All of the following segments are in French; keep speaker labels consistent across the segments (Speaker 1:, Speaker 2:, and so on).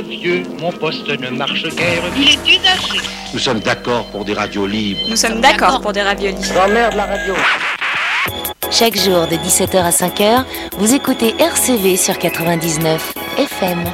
Speaker 1: vieux, mon poste ne marche guère. Il est usagé.
Speaker 2: Nous sommes d'accord pour des radios libres.
Speaker 3: Nous sommes d'accord pour des raviolis.
Speaker 1: J'emmerde la radio.
Speaker 4: Chaque jour de 17h à 5h, vous écoutez RCV sur 99 FM.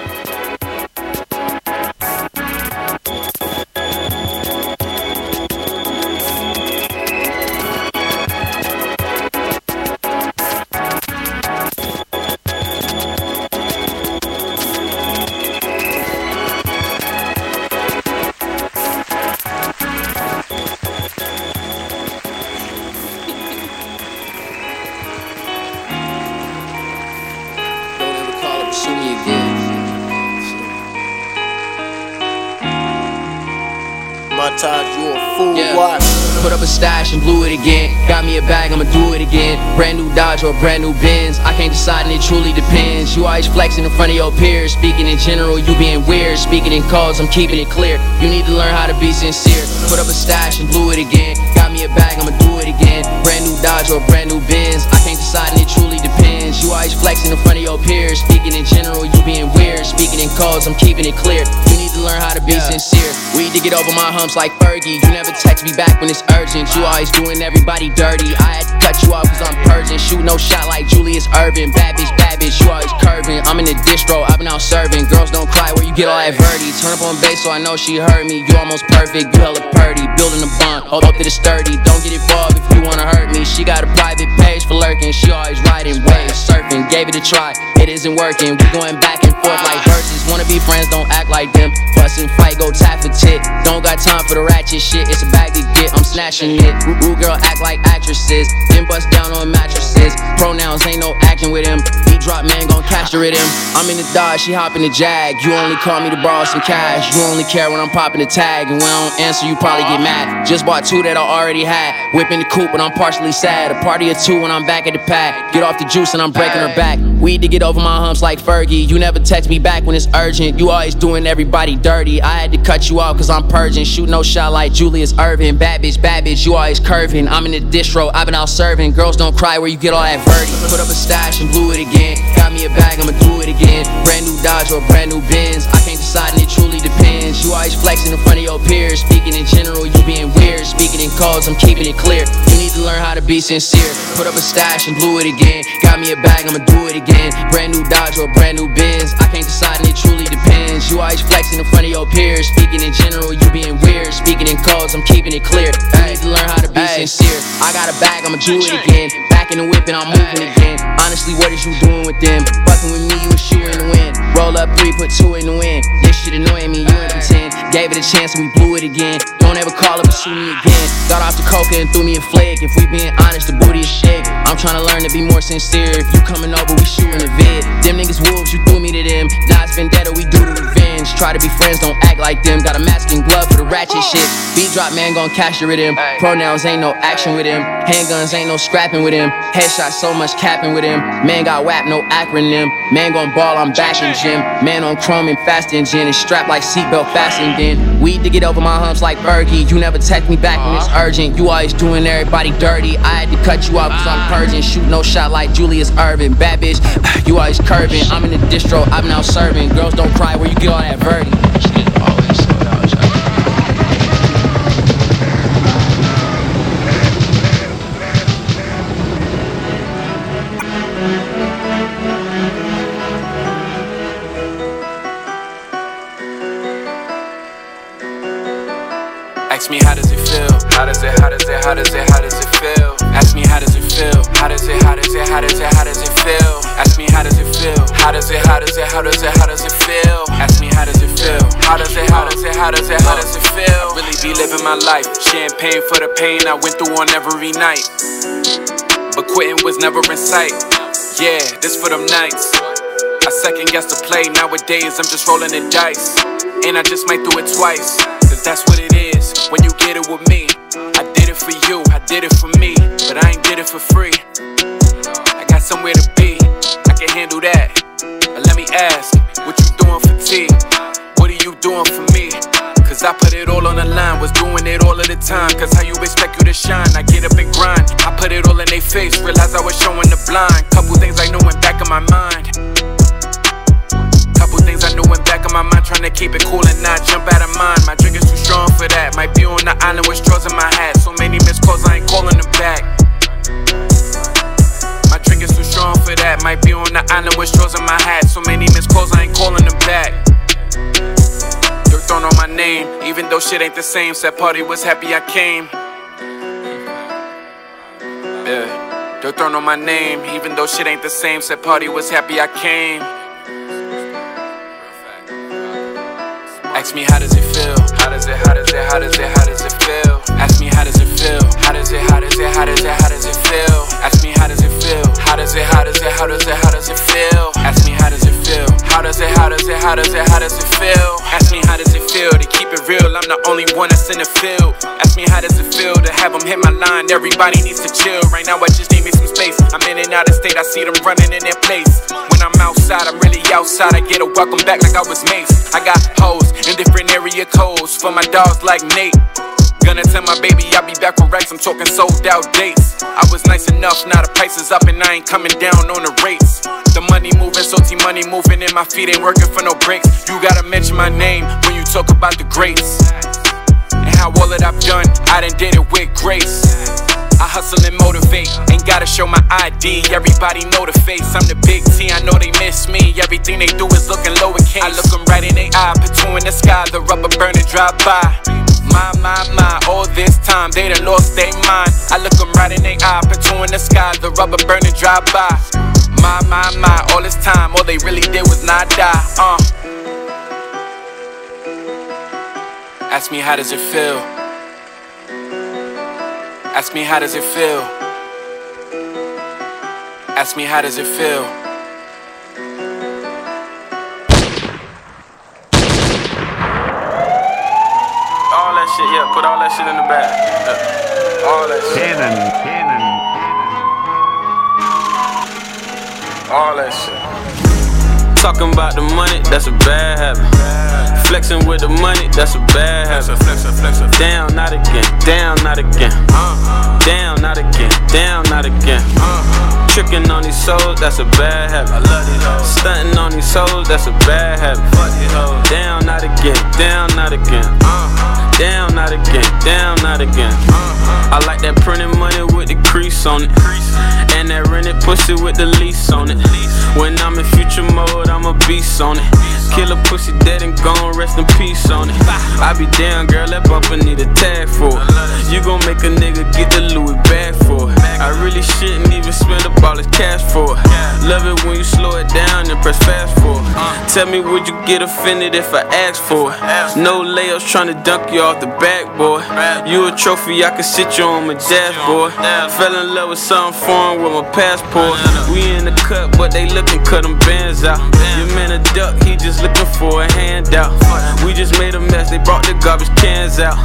Speaker 5: Brand new Dodge or brand new Benz. I can't decide and it truly depends. You always flexing in front of your peers. Speaking in general, you being weird. Speaking in calls, I'm keeping it clear. You need to learn how to be sincere. Put up a stash and blew it again. Got me a bag, I'ma do it again. Brand new Dodge or brand new Benz. I can't decide and it truly depends. You always flexing in front of your peers. Speaking in general, you being weird. Speaking in calls, I'm keeping it clear. You need to learn how to be sincere. We need to get over my humps like Fergie. You never text me back when it's urgent. You always doing everybody dirty. I had to cut you off cause I'm purging. Shoot no shot like Julius Irvin. Bad bitch, bad bitch, you always curving. I'm in the distro, I've been out serving. Girls don't cry where you get all that verdi. Turn up on bass so I know she heard me. You almost perfect, you hella purdy. Building a bond, hold up to the sturdy. Don't get involved if you wanna hurt me. She got a private page for lurking. She always riding waves, surfing. Gave it a try, it isn't working. We going back and forth like verses. Wanna be friends, don't act like them. Fuss and fight, go tap for tit. Don't got time for the ratchet shit. It's a bag to get, I'm snatching it. Rude girl act like actresses, then bust down on mattresses. Pronouns ain't no acting with him. Drop man gon' castrate him. I'm in the Dodge, she hop in the Jag. You only call me to borrow some cash. You only care when I'm popping the tag, and when I don't answer, you probably get mad. Just bought two that I already had. Whipping the coupe, but I'm partially sad. A party of two when I'm back at the pad. Get off the juice and I'm breaking her back. Weed to get over my humps like Fergie. You never text me back when it's urgent. You always doing everybody dirty. I had to cut you off cause I'm purging. Shoot no shot like Julius Irvin. Bad bitch, bad bitch, you always curving. I'm in the distro, I've been out serving. Girls don't cry where you get all that verdi. Put up a stash and blew it again. Got me a bag, I'ma do it again. Brand new Dodge or brand new Benz. I can't decide and it truly depends. You always flexing in front of your peers. Speaking in general, you being weird. Speaking in calls, I'm keeping it clear. You need to learn how to be sincere. Put up a stash and blew it again. Got me a bag, I'ma do it again. Brand new Dodge or brand new Benz. I can't decide and it truly depends. You always flexing in front of your peers. Speaking in general, you being weird. Speaking in calls, I'm keeping it clear. You need to learn how to be sincere. I got a bag, I'ma do it again. Back in the whip and I'm moving again. Honestly, what is you doing with them? Fucking with me, you a shoe in the wind. Roll up three, put two in the wind. This shit annoying me, you ain't pretend. Gave it a chance and we blew it again. Don't ever call up and shoot me again. Got off the coca and threw me a flag. If we being honest, the booty is shit. I'm trying to learn to be more sincere. If you coming over, we shooting a vid. Them niggas wolves, you threw me to them. Now it's vendetta, we do the revenge. Try to be friends, don't act like them. Got a mask and glove for the ratchet shit. Beat drop man gon' capture with him. Pronouns ain't no action with him. Handguns ain't no scrapping with him. Headshot so much capping with him. Man got whap, no acronym. Man gon' ball, I'm back in gym. Man on chrome and fast engine. And strapped like seatbelt fastened in. Weed to get over my humps like Fergie. You never text me back when it's uh-huh. urgent. You always doing everybody dirty. I had to cut you off cause I'm ah. purging. Shoot no shot like Julius Irvin. Bad bitch, you always curving. I'm in the distro, I'm now serving. Girls don't cry where you get all that verdi.
Speaker 6: Ask me how does it feel? How does it, how does it, how does it, how does it feel? How does it, how does it, how does it, how does it feel? Ask me how does it feel? How does it, how does it, how does it, how does it feel? Ask me how does it feel? How does it, how does it, how does it, how does it feel? Really be living my life. Champagne for the pain I went through on every night. But quitting was never in sight. Yeah, this for them nights. I second guess the play. Nowadays, I'm just rolling the dice. And I just might do it twice. Cause that's what it is when you get it with me. I did it for you, did it for me. But I ain't did it for free. I got somewhere to be, I can handle that. But let me ask, what you doing for tea? What are you doing for me? Cause I put it all on the line, was doing it all of the time. Cause how you expect you to shine? I get up and grind. I put it all in their face, realize I was showing the blind. Couple things I knew in back of my mind. Couple things I knew in back
Speaker 7: keep it cool and not jump out of mind. My drink is too strong for that. Might be on the island with straws in my hat. So many missed calls, I ain't calling them back. My drink is too strong for that. Might be on the island with straws in my hat. So many missed calls, I ain't calling them back. Thrown on my name, even though shit ain't the same. Said party was happy I came. Yeah. Dirt thrown on my name, even though shit ain't the same. Said party was happy I came. Ask me how does it feel? How does it, how does it, how does it, how does it feel? Ask me how does it feel? How does it, how does it, how does it, how does it feel? Ask me how does it feel? How does it, how does it, how does it, how does it feel? Ask me how does it feel? How does it, how does it, how does it, how does it feel? Ask me how does it feel to keep it real? I'm the only one that's in the field. Ask me how does it feel to have them hit my line? Everybody needs to chill. Right now I just need me some space. I'm in and out of state, I see them running in their place. When I'm outside, I'm really outside. I get a welcome back like I was Mace. I got hoes in different area codes for my dogs like Nate. Gonna tell my baby I'll be back with racks. I'm talking sold out dates. I was nice enough, now the price is up and I ain't coming down on the rates. The money moving, salty money moving, and my feet ain't working for no breaks. You gotta mention my name when you talk about the greats. And how all that I've done, I done did it with grace. I hustle and motivate, ain't gotta show my ID. Everybody know the face, I'm the big T. I know they miss me. Everything they do is looking lowercase. I look them right in their eye, put two in the sky, the rubber burner drive by. My, my, my, all this time they done lost their mind. I look them right in their eye, put two in the sky, the rubber burner drive by. My, my, my, all this time, all they really did was not die. Uh. Ask me how does it feel? Ask me how does it feel? Ask me how does it feel? All that shit, yeah, put all that shit in the bag. Yeah. All that shit.
Speaker 2: Cannon, cannon.
Speaker 7: All that shit. Talking about the money, that's a bad habit. Flexing with the money, that's a bad habit. Down, not again. Down, not again. Down, not again. Down, not again. Tricking on these souls, that's a bad habit. Stunting on these souls, that's a bad habit. Down, not again. Down, not again. Down, not again. Down, not again. I like that printed money with the crease on it. And that rented pussy with the lease on it. When I'm in future mode, I'm a beast on it. Kill a pussy dead and gone, rest in peace on it. I be down, girl, that bumper need a tag for it. You gon' make a nigga get the Louis bag for it. I really shouldn't even spend up all this cash for it. Love it when you slow it down and press fast for it. Tell me, would you get offended if I ask for it? No layups tryna dunk you off the back, boy. You a trophy, I can sit you on my dashboard. Fell in love with something foreign with my passport. We in the cut, but they looking cut them bands out. Your man a duck, he just looking for a handout. We just made a mess, they brought the garbage cans out.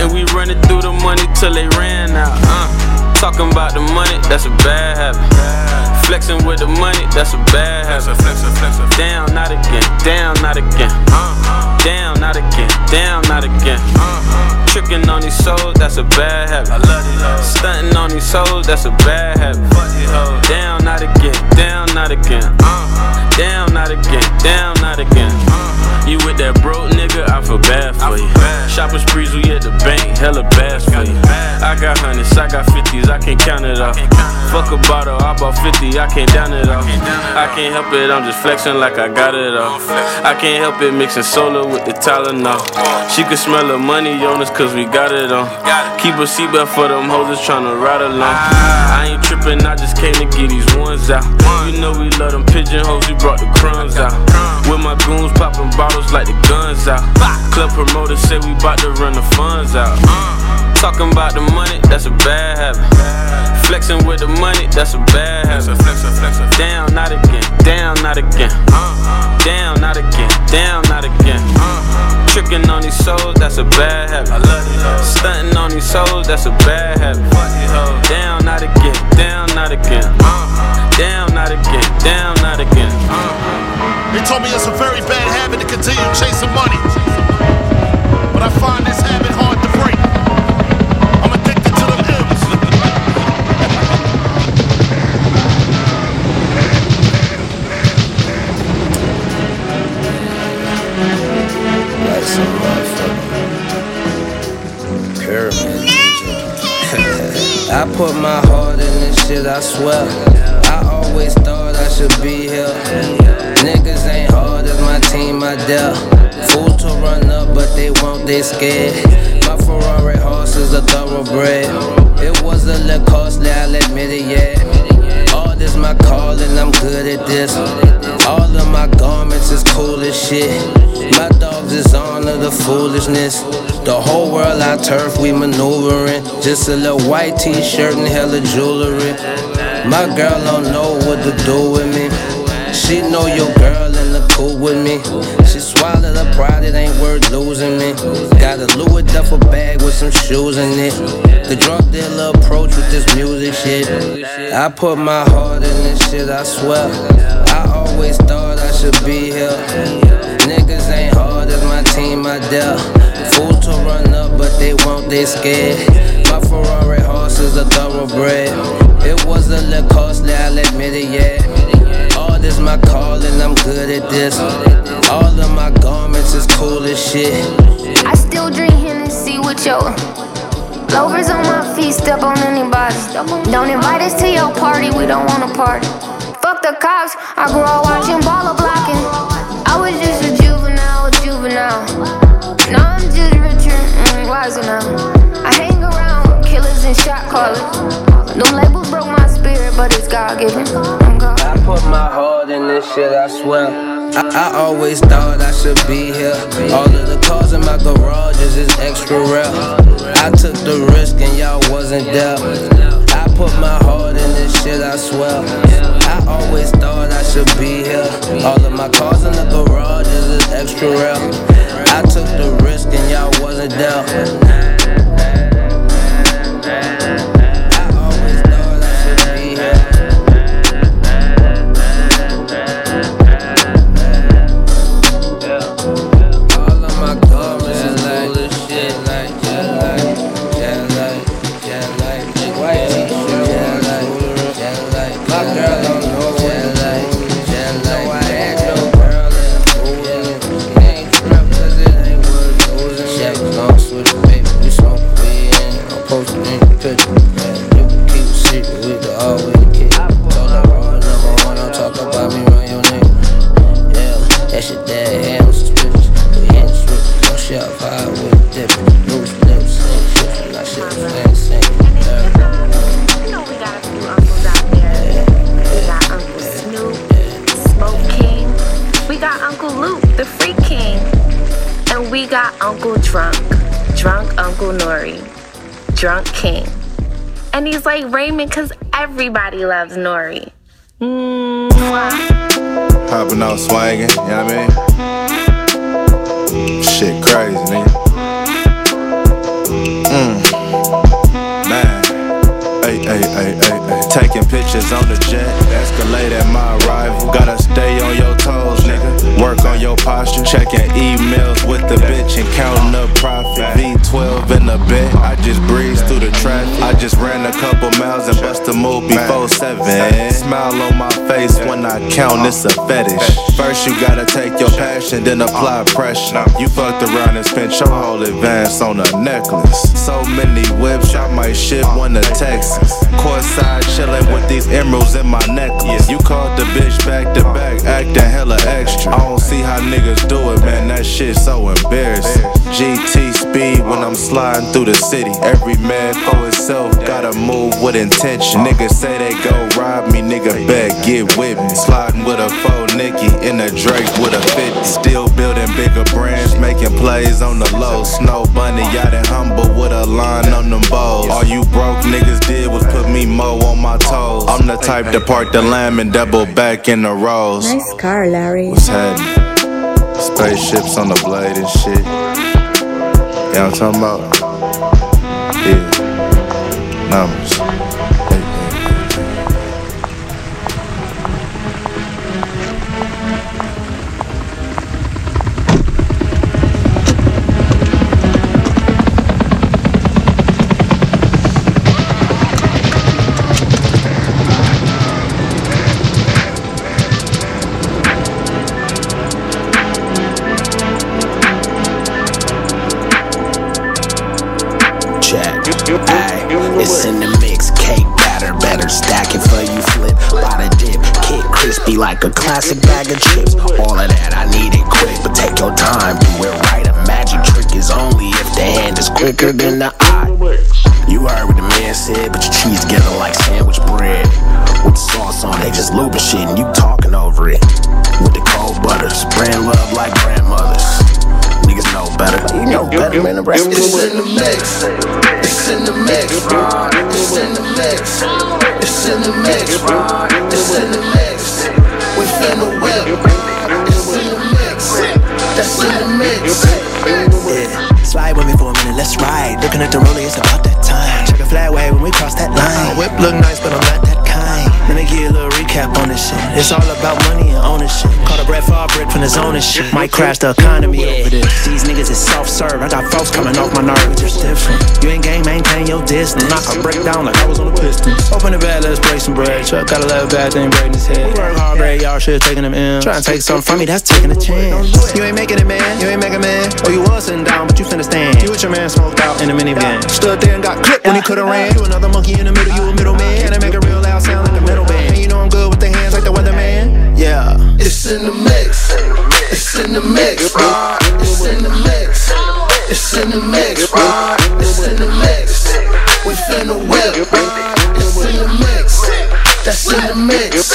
Speaker 7: And we running through the money till they ran out. Uh, talking about the money, that's a bad habit. Flexing with the money, that's a bad habit. Down, not again. Down, not again. Down, not again. Down, not again. Tricking on these souls, that's a bad habit. Stunting on these souls, that's a bad habit. Down, not again. Down, not again. Down, not again. Down, not again. You with that broke nigga, I feel bad for you. Shopping sprees, we at the bank, hella bass for you. I got hundreds, I got fifties, I can't count it off. Fuck a bottle, I bought 50, I can't down it off. I can't help it, I'm just flexing like I got it off. I can't help it, mixing solo with the Tylenol. She could smell the money on us, cause we got it on. Keep a seatbelt for them hoes that's tryna ride along. I ain't tripping, I just came to get these ones out. You know we love them pigeon hoes, we brought the crumbs out. With my goons popping bottles like the guns out. Club promoter said we bout to run the funds out. Talking about the money, that's a bad habit. Flexing with the money, that's a bad habit. Down, not again. Down, not again. Uh-huh. Down, not again. Down, not again. Uh-huh. Tricking on these souls, that's a bad habit. Stunting on these souls, that's a bad habit. Down, not again. Down, not again. Uh-huh. Down, not again. Down, not again.
Speaker 8: They told me it's a very bad habit to continue chasing money. But I find this habit hard
Speaker 9: put my heart in this shit, I swear. I always thought I should be here. Niggas ain't hard as my team, I dare. Fools to run up, but they won't, they scared. My Ferrari horse is a thoroughbred. It was a little costly, I'll admit it, yeah. All this my calling, I'm good at this. All of my garments is cool as shit. My dogs is on the foolishness. The whole world I turf, we maneuvering. Just a little white t-shirt and hella jewelry. My girl don't know what to do with me. She know your girl in the cool with me. She swallowed her pride, it ain't worth losing me. Got a Louis duffel bag with some shoes in it. The drug dealer approach with this music shit. I put my heart in this shit, I swear. I always thought I should be here. Niggas ain't hard as my team, I dare. Fools to run up, but they won't, they scared. My Ferrari horse is a thoroughbred. It was a little costly, I'll admit it, yeah. All this my calling, I'm good at this. All of my garments is cool as shit.
Speaker 10: I still drink Hennessy with yo. Loafers on my feet, step on anybody. Don't invite us to your party, we don't wanna party. Fuck the cops, I grew up watching baller blocking. I was just a juvenile, a juvenile. Now I'm just richer and wiser now. I hang around with killers and shot callers. Them labels broke my spirit, but it's God given. God.
Speaker 9: I put my heart in this shit, I swear. I, I always thought I should be here. All of the cars in my garages is extra rare. I took the risk and y'all wasn't there. I put my heart in this shit, I swear. I always thought I should be here. All of my cars in the garages is extra rare. I took the risk and y'all wasn't there.
Speaker 11: He's because everybody loves Nori. Mwah.
Speaker 12: Hopping out swinging, you know what I mean? Shit crazy, nigga. Mm. Man. Hey, hey, hey, hey, hey. Taking pictures on the jet, Escalade at my arrival. Gotta stay on your toes. Work on your posture. Checking emails with the bitch and counting up profit. V12 in the bed. I just breezed through the traffic. I just ran a couple miles and bust a move before seven. Smile on my face when I count, it's a fetish. First, you gotta take your passion, then apply pressure. You fucked around and spent your whole advance on a necklace. So many whips, I might ship one to Texas. Courtside chillin' with these emeralds in my necklace. You called the bitch back to back, acting hella extra. I don't see how niggas do it, man. That shit so embarrassing. GT speed when I'm sliding through the city. Every man for himself, gotta move with intention. Niggas say they go rob me, nigga, bet get with me. Sliding with a faux Nicky in a Drake with a 50. Still building bigger brands, making plays on the low. Snow bunny, yacht and humble with a line on them balls. All you broke niggas did was put me mo on my toes. I'm the type to park the lamb and double back in the rolls.
Speaker 13: Nice car, Larry.
Speaker 12: What's happening? Spaceships on the blade and shit. Yeah, I'm talking about. Yeah. Numbers.
Speaker 13: Like a classic bag of chips. All of that I need it quick, but take your time, do it right. A magic trick is only if the hand is quicker than the eye. You heard what the man said, but your cheese together like sandwich bread. With the sauce on, they just looping shit and you talking over it. With the cold butter, spreading love like grandmothers. Niggas know better. You know better, man. The rest
Speaker 14: It's in the mix. It's in the mix. It's in the mix. It's in the mix. It's in the mix. Whip. It's in the mix. That's in the mix.
Speaker 15: Yeah. Slide with me for a minute, let's ride. Looking at the roller, it's about that time. Check a flag wave when we cross that line. Whip look nice, but I'm not that. Let me give a little recap on this shit. It's all about money and ownership. Call the Brett Favre brick from the zone and shit. Might crash the economy over this. These niggas is self serve. I got folks coming off my nerves, just different. You ain't gang, maintain your distance. Knock a break down like I was on the Pistons. Open the bag, let's break some bread. Chuck got a little bad thing braiding his head. We work hard, break y'all shit, taking them in. Try and take something from me, that's taking a chance. You ain't making it, man. You ain't making man. Oh, you was sitting down, but you finna stand. You with your man smoked out in the minivan. Stood there and got clipped when he could've ran. You another monkey in the middle, you a middleman. Can I make a real sound like a metal band? And you know I'm good with the hands like the weatherman. Yeah.
Speaker 14: It's in the mix. It's in the mix. It's in the mix. It's in the mix. It's in the mix. We finna whip. It's in the mix. That's in the mix.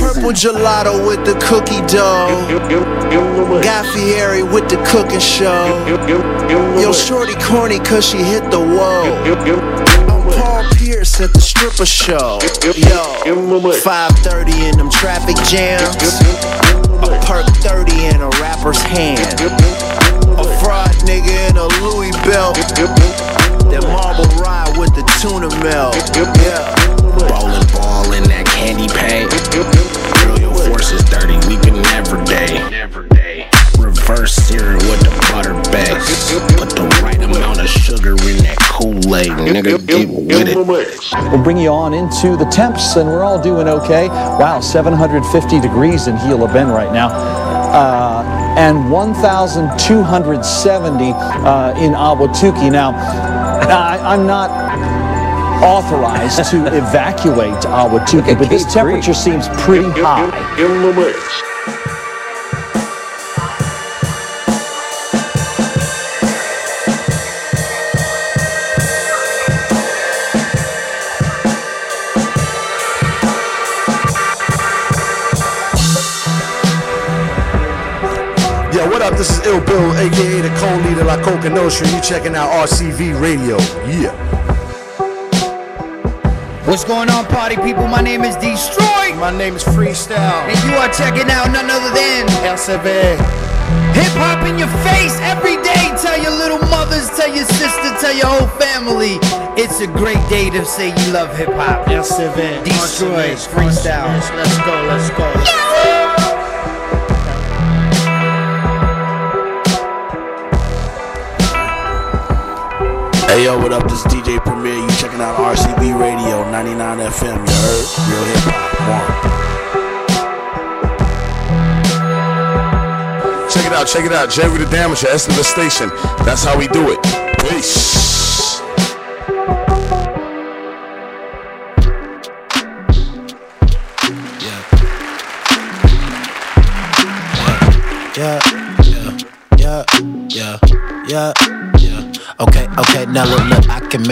Speaker 15: Purple gelato with the cookie dough. Guy Fieri with the cooking show. Yo, shorty corny cause she hit the wall. Pierce at the stripper show. Yo, 5:30 in them traffic jams. A perk 30 in a rapper's hand. A fraud nigga in a Louis belt. That marble ride with the tuna melt. Yeah.
Speaker 13: Bowling ball in that candy paint. Girl, your force is dirty, we can never day. Reverse cereal with the butter base. Put the right amount of sugar in that Kool-Aid, nigga. Get with it.
Speaker 16: We'll bring you on into the temps, and we're all doing okay. Wow, 750 degrees in Gila Bend right now. Uh, and 1,270 uh, in Awatuki. Now, I, I'm not authorized to evacuate Awatuki, but this temperature seems pretty high.
Speaker 1: Up? This is Ill Bill, aka the co-leader La Coca Nostra. You checking out RCV Radio. Yeah.
Speaker 17: What's going on, party people? My name is Destroy.
Speaker 1: My name is Freestyle.
Speaker 17: And you are checking out none other than
Speaker 1: LCV.
Speaker 17: Hip hop in your face every day. Tell your little mothers, tell your sister, tell your whole family. It's a great day to say you love hip hop.
Speaker 1: LCV.
Speaker 17: Destroy. Freestyle.
Speaker 1: Let's go, let's go. Yo, what up? This is DJ Premier. You checking out RCB Radio 99 FM. You heard? Real hip hop. One. Check it out, check it out. Jerry the Damager, the station. That's how we do it. Peace.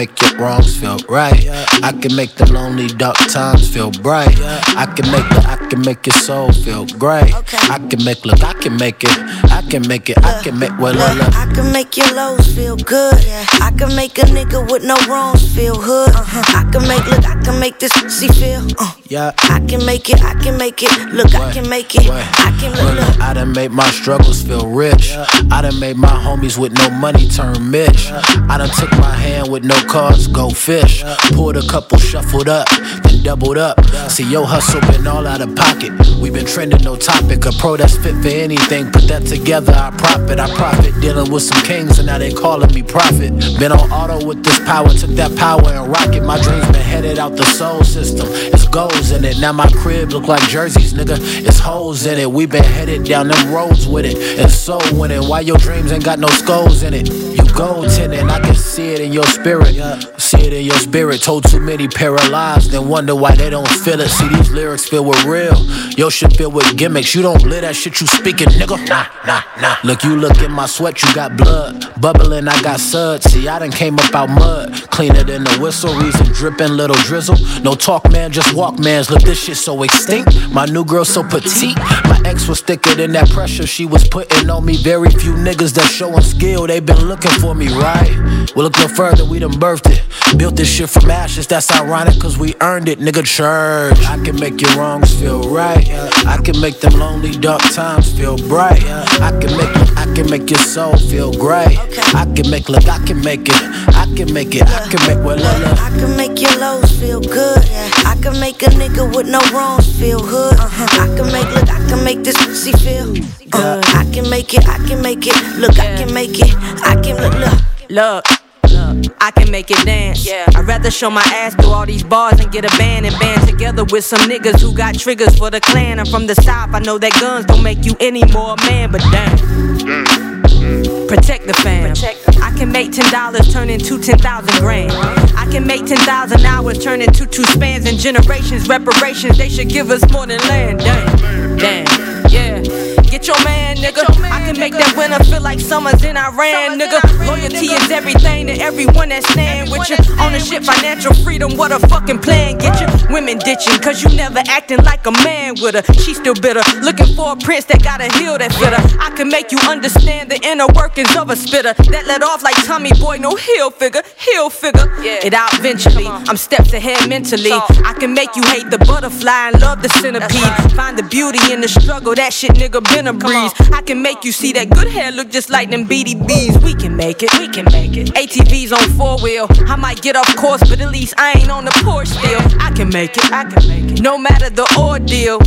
Speaker 15: Make your wrongs feel right. I can make the lonely dark times feel bright. I can make the, I can make your soul feel great. I can make, look, I can make it, I can make it, I can make, well, look, look.
Speaker 18: I can make your lows feel good. I can make a nigga with no wrongs feel hood. I can make look, I can make this pussy feel. Uh.
Speaker 15: Yeah.
Speaker 18: I can make it, I can make it. Look, I can make it. I can look,
Speaker 15: look, I done made my struggles feel rich. I done made my homies with no money turn Mitch. I done took my hand with no cards, go fish. Poured a couple, shuffled up, then doubled up. See, yo, hustle been all out of pocket. we been trending, no topic. A pro that's fit for anything. Put that together, I profit. I profit dealing with some kings, and now they calling me prophet. Been on auto with this power, took that power and rocket. My dreams been headed out the soul system. It's goals in it. Now my crib look like jerseys, nigga. It's holes in it. We been headed down them roads with it. And so winning. Why your dreams ain't got no skulls in it? You gold tenant, I can see it in your spirit. See it in your spirit. Told too many paralyzed, then wonder why they don't feel it. See these lyrics filled with real. Your shit filled with gimmicks. You don't live that shit you speaking, nigga. Nah, nah, nah. Look, you look in my sweat, you got blood. Bubbling, I got suds. See, I done came up out mud. Cleaner than the whistle, reason dripping, little drizzle. No talk, man, just walk, mans. Look, this shit so extinct. My new girl so petite. My ex was thicker than that pressure she was putting on me. Very few niggas that showing skill, they been looking for me, right? Well, look no further, we done birthed it. Built this shit from ashes, that's ironic, cause we earned it, nigga. Church. I can make your wrongs feel right. I can make them lonely, dark times feel bright. I can make I can make your soul feel great. I can make look, I can make it. I can make it. I can make well, look, look.
Speaker 18: I can make your lows feel good. I can make a nigga with no wrongs feel hood. I can make look, I can make this pussy feel good. I can make it, I can make it. Look, I can make it. I can look, look.
Speaker 19: Look. I can make it dance. Yeah. I'd rather show my ass through all these bars and get a band and band together with some niggas who got triggers for the clan. I'm from the south, I know that guns don't make you any more man, but damn. Protect the fam. I can make ten dollars turn into ten thousand grand. I can make ten thousand hours turn into two spans and generations. Reparations, they should give us more than land. Damn, damn, yeah. Get your man, nigga. I can make that winter feel like summer's in Iran, nigga. Loyalty is everything to everyone that's staying with you. Ownership, financial freedom, what a fucking plan. Get your women ditching, cause you never acting like a man with her. She still bitter, looking for a prince that got a heel that fit her. I can make you understand the inner workings of a spitter that let off like Tommy Boy, no heel figure, heel figure. It out eventually. I'm steps ahead mentally. I can make you hate the butterfly and love the centipede. Find the beauty in the struggle, that shit nigga been a breeze. I can make you see that good hair look just like them BDBs. We can make it, we can make it. ATVs on four wheel. I might get off course, but at least I ain't on the porch still. I can make it, I can make it. No matter the ordeal,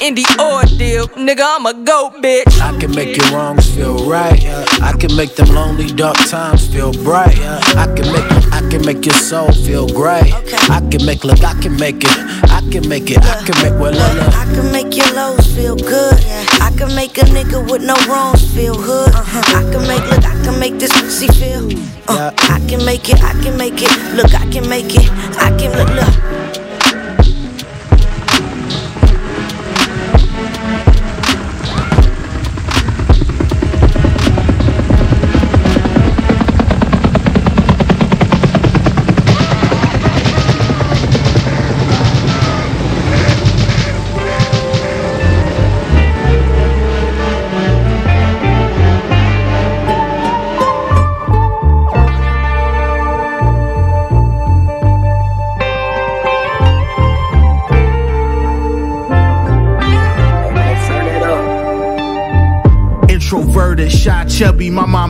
Speaker 19: in the ordeal, nigga, I'm a goat bitch.
Speaker 15: I can make your wrongs feel right. I can make them lonely dark times feel bright. I can make I can make your soul feel great. I can make look, I can make it. I can make it. I can make well, look, look.
Speaker 18: I can make your lows feel good. I can make a nigga with no wrongs feel hood. I can make look, I can make this pussy feel. Uh, I can make it, I can make it. Look, I can make it. I can look, look.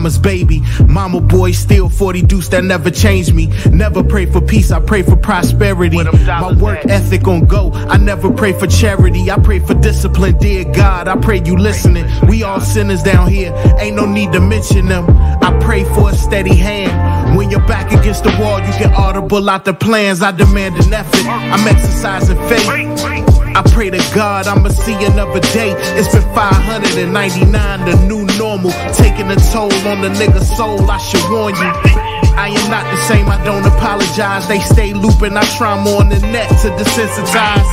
Speaker 20: Mama's baby. Mama boy, still 40 deuce that never changed me. Never pray for peace, I pray for prosperity. My work ethic on go, I never pray for charity. I pray for discipline, dear God. I pray you listening. We all sinners down here, ain't no need to mention them. I pray for a steady hand. When you're back against the wall, you can audible out the plans. I demand an effort, I'm exercising faith. I pray to God I'ma see another day. It's been 599, the new normal. Taking a toll on the nigga's soul, I should warn you. I am not the same, I don't apologize. They stay looping, I try more on the net to desensitize.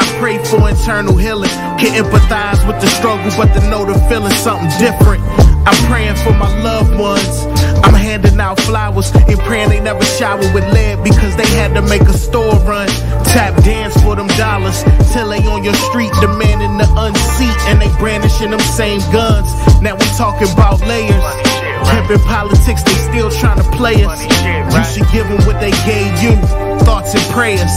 Speaker 20: I pray for internal healing, can empathize with the struggle, but to know the feeling something different. I'm praying for my loved ones. I'm handing out flowers and praying they never shower with lead because they had to make a store run. Tap dance for them dollars till they on your street demanding the unseat and they brandishing them same guns. Now we talking about layers. Pimpin' politics, they still trying to play us. You should give them what they gave you. Thoughts and prayers.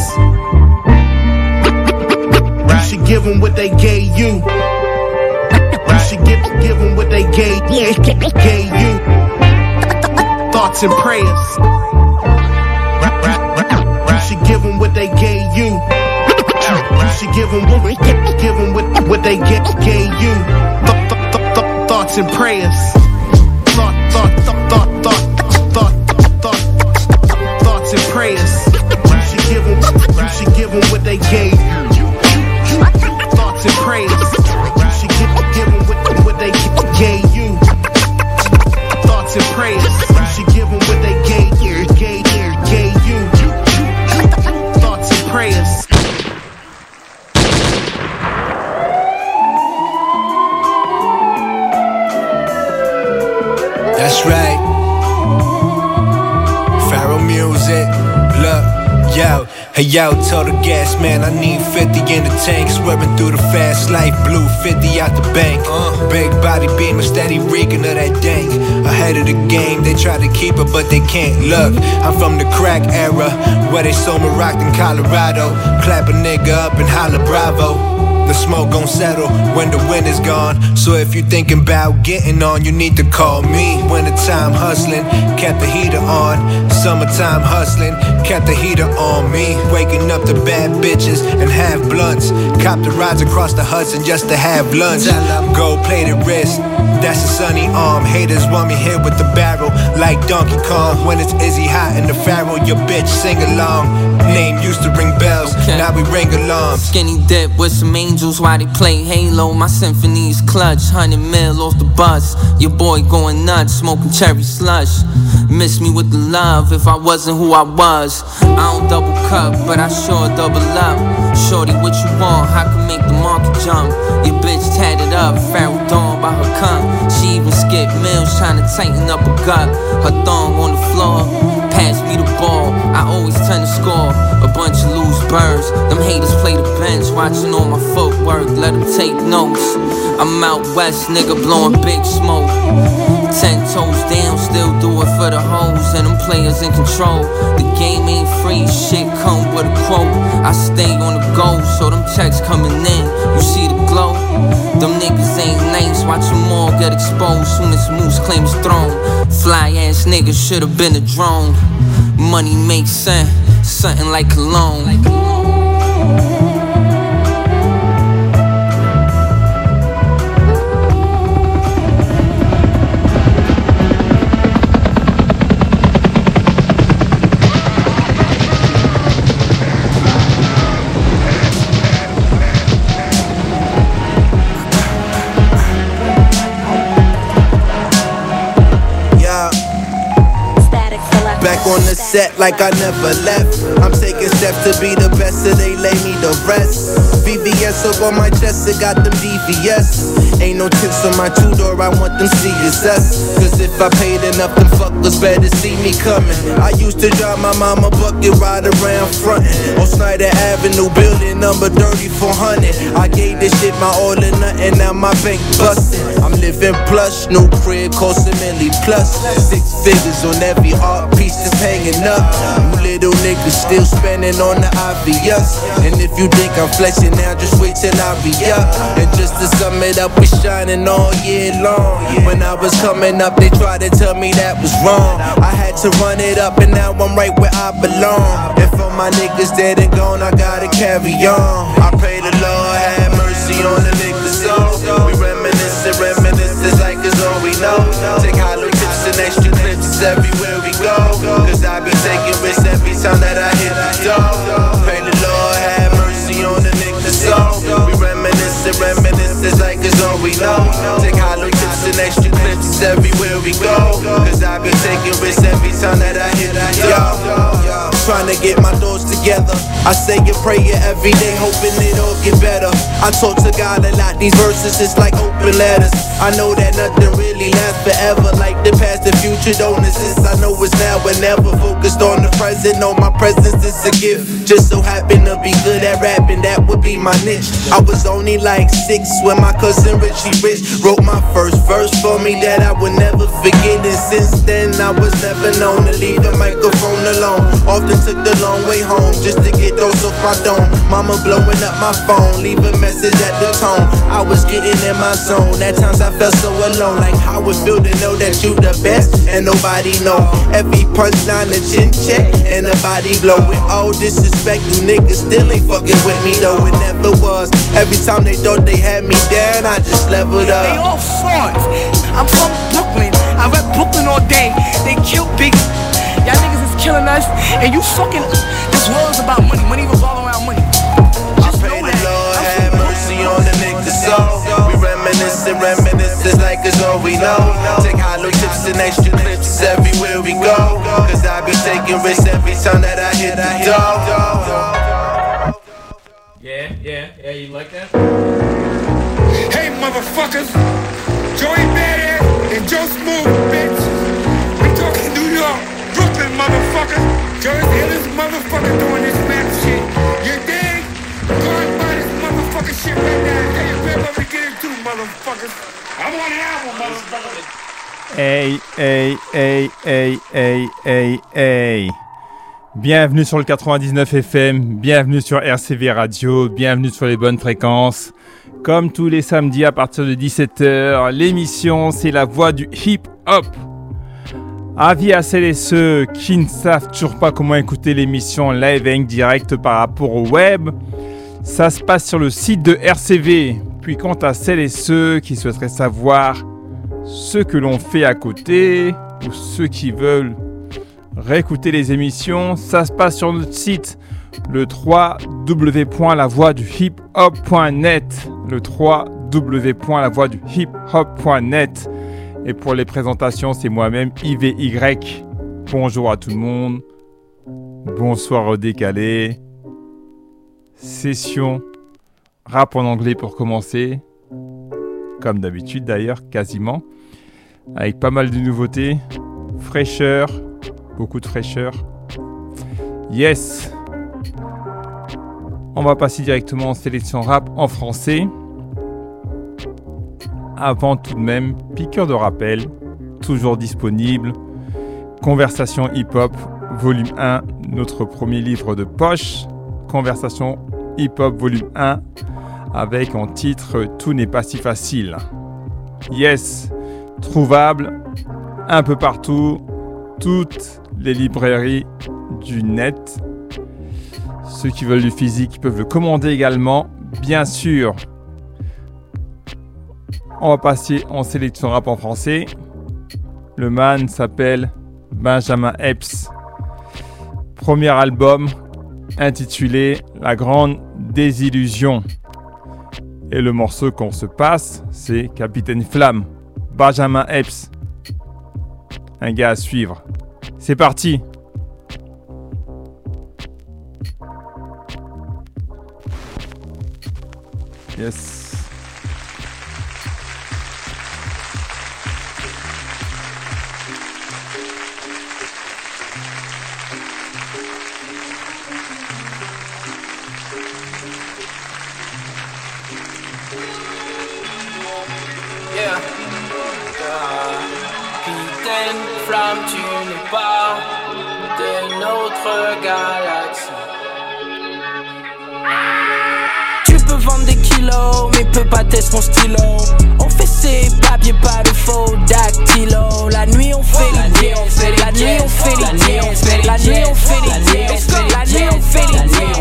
Speaker 20: You should give them what they gave you. You should give, give them what they gave, gave you. Thoughts and prayers. Should give them what they gave you. You should give them, give them what, what they gave you. Th- th- th- thoughts and prayers.
Speaker 21: Out the bank. Uh, big body beamer, steady reeking of that dank. Ahead of the game, they try to keep it, but they can't. Look, I'm from the crack era, where they sold me in Colorado. Clap a nigga up and holla bravo the smoke gon' settle when the wind is gone. So if you thinking about getting on, you need to call me. Wintertime hustling, kept the heater on. Summertime hustling, kept the heater on me. Waking up to bad bitches and have blunts. Cop the rides across the Hudson just to have lunch. Gold plated wrist, that's a sunny arm. Haters want me here with the barrel, like Donkey Kong. When it's Izzy hot in the Pharaoh, your bitch sing along. Name used to ring bells, okay. now we ring alarms.
Speaker 22: Skinny dip with some angels while they play Halo. My symphony's clutch, hundred mil off the bus. Your boy going nuts, smoking cherry slush. Miss me with the love if I wasn't who I was. I don't double cup, but I sure double up. Shorty, what you want? I can make the market jump. Your bitch tatted up, Pharaoh Dawn by her cunt. She even skipped meals trying to tighten up her gut. Her thong on the floor, pass me the ball. I always tend to score birds. Them haters play the bench, watching all my footwork. Let them take notes. I'm out west, nigga, blowing big smoke. Ten toes down, still do it for the hoes and them players in control. The game ain't free, shit come with a quote. I stay on the go, so them checks coming in. You see the glow? Them niggas ain't watch them all get exposed soon as Moose claims throne. Fly ass niggas should've been a drone. Money makes sense, something like cologne. Like cologne.
Speaker 23: Set like I never left. I'm taking steps to be the best, so they lay me to rest. VVS up on my chest, it got them DVS. Ain't no tips on my two door, I want them CSS. Cause if I paid enough, them fuckers better see me coming. I used to drive my mama bucket ride around frontin' on Snyder Avenue, building number 3400. I gave this shit my all or nothing, now my bank bustin'. Living plush, new crib, cost a million plus. Six figures on every art piece that's hanging up. You little niggas still spending on the obvious. And if you think I'm flexing now, just wait till I be up. And just to sum it up, we shining all year long. When I was coming up, they tried to tell me that was wrong. I had to run it up, and now I'm right where I belong. And for my niggas dead and gone, I gotta carry on. I pray the Lord have mercy on know. Take hollow tips and extra clips everywhere we go. Cause I be taking risks every time that I hit the door. Pray the Lord have mercy on the niggas. So we reminisce and reminisce, it's like it's all we know. Take hollow and extra clips everywhere we go. Cause I be taking risks every time that I hit the door. Trying to get my thoughts together. I say a prayer every day, hoping it all get better. I talk to God a lot, these verses is like open letters. I know that nothing really lasts forever, like the past, the future don't exist. I know it's now and never focused on the present. No, my presence is a gift. Just so happen to be good at rapping, that would be my niche. I was only like six when my cousin Richie Rich wrote my first verse for me that I would never forget. And since then, I was never known to leave the microphone alone. Often took the long way home just to get those off my dome. Mama blowing up my phone, leave a message at the tone. I was getting in my zone. At times I felt so alone, like how it feel to know that you the best and nobody know. Every punchline a chin check and a body blow. With all disrespect, you niggas still ain't fucking with me though. It never was. Every time they thought they had me down, I just leveled up.
Speaker 24: They all frauds. I'm from Brooklyn. I rep Brooklyn all day. They kill big. Y'all niggas is killing us, and you fucking. This world is about money. Money goes all around money. Just
Speaker 23: I pray the Lord have mercy on the niggas. So we reminisce and reminisce, it's like it's all we know. Take hollow tips and extra clips everywhere we go. Cause I be taking risks every time that I hit the door.
Speaker 25: Yeah, yeah, yeah, you like that?
Speaker 26: Hey, motherfuckers! Joey Badass and Joe Smooth, bitch. We talking New York, Brooklyn, motherfucker. Joe is motherfucker doing this map shit. You dig? Go and buy this motherfucking shit right now. Tell your grandma we get into, motherfuckers. I want an album, motherfucker.
Speaker 27: Hey, hey, hey, hey, hey, hey, hey. Bienvenue sur le 99 FM, bienvenue sur RCV Radio, bienvenue sur les bonnes fréquences. Comme tous les samedis à partir de 17h, l'émission c'est la voix du hip-hop. Avis à celles et ceux qui ne savent toujours pas comment écouter l'émission live et direct par rapport au web, ça se passe sur le site de RCV. Puis quant à celles et ceux qui souhaiteraient savoir ce que l'on fait à côté ou ceux qui veulent réécouter les émissions, ça se passe sur notre site le 3w.lavoixduhiphop.net le 3w.lavoixduhiphop.net et pour les présentations, c'est moi-même IVY. Bonjour à tout le monde. Bonsoir au décalé. Session rap en anglais pour commencer. Comme d'habitude d'ailleurs, quasiment. Avec pas mal de nouveautés. Fraîcheur. Beaucoup de fraîcheur. Yes. On va passer directement en sélection rap en français. Avant tout de même, piqueur de rappel, toujours disponible. Conversation hip-hop, volume 1, notre premier livre de poche. Conversation hip-hop, volume 1, avec en titre Tout n'est pas si facile. Yes, trouvable un peu partout, toutes les librairies du net. Ceux qui veulent du physique peuvent le commander également, bien sûr. On va passer en sélection rap en français. Le man s'appelle Benjamin Epps. Premier album intitulé La Grande Désillusion. Et le morceau qu'on se passe, c'est Capitaine Flamme, Benjamin Epps. Un gars à suivre. C'est parti Yes.
Speaker 28: Flamme, tu n'es pas de notre galaxie. Tu peux vendre des kilos, mais peux pas tester mon stylo. On fait ses papiers, pas de faux dactylo. La nuit on fait les la nuit on fait les la nuit on fait les la nuit on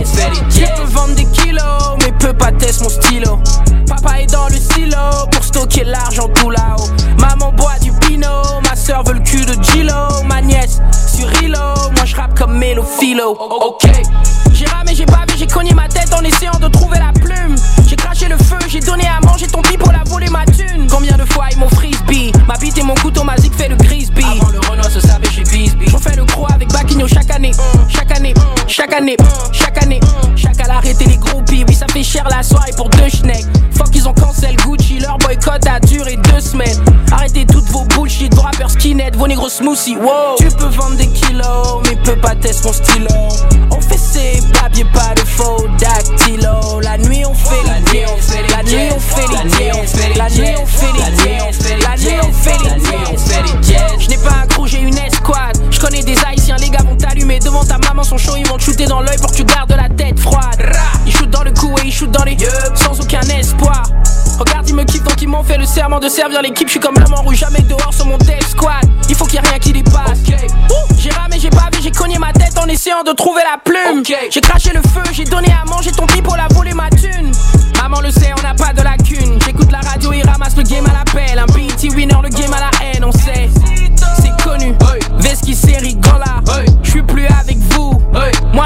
Speaker 28: fait les. Tu peux vendre des kilos, peux pas tester mon stylo. Papa est dans le silo pour stocker l'argent tout là-haut. Maman boit du pinot, ma soeur veut le cul de Gilo. Ma nièce sur Hilo, moi je rappe comme Melo Philo. Ok, j'ai ramé, j'ai bavé, j'ai cogné ma tête en essayant de trouver la plume. J'ai craché le feu, j'ai donné à manger ton pis pour la voler ma thune. Combien de fois ils m'ont frisbee? Ma bite et mon couteau, ma zig fait le grisby. Le avec Bakigno chaque année, chaque année, chaque année, chaque année. Chaque à arrêté les groupies, oui ça fait cher la soirée pour deux schnecks. Fuck ils ont cancel Gucci, leur boycott a duré deux semaines. Arrêtez toutes vos bullshit, vos rappeurs skinhead, vos négros smoothies, wow. Tu peux vendre des kilos, mais peux pas tester mon stylo. On fait ses papiers, pas de faux dactylo. La nuit on fait les deals, la nuit on fait les la nuit on fait les la nuit on fait les. Je n'ai pas un crew, j'ai une escouade. Je connais des haïtiens, les gars vont t'allumer devant ta maman, son show, ils vont te shooter dans l'œil pour que tu gardes la tête froide. Ils shootent dans le cou et ils shootent dans les yeux, sans aucun espoir. Regarde, ils me kiffent donc ils m'ont fait le serment de servir l'équipe. Je suis comme l'homme en rouge, jamais dehors sur mon death squad. Il faut qu'il y ait rien qui dépasse. Ouh, J'ai ramé, j'ai bavé, j'ai cogné ma tête en essayant de trouver la plume. J'ai craché le feu, j'ai donné à manger ton pour la voler ma thune. Maman le sait, on n'a pas de lacune. J'écoute la radio, il ramasse le game à l'appel. Un BT winner, le game à la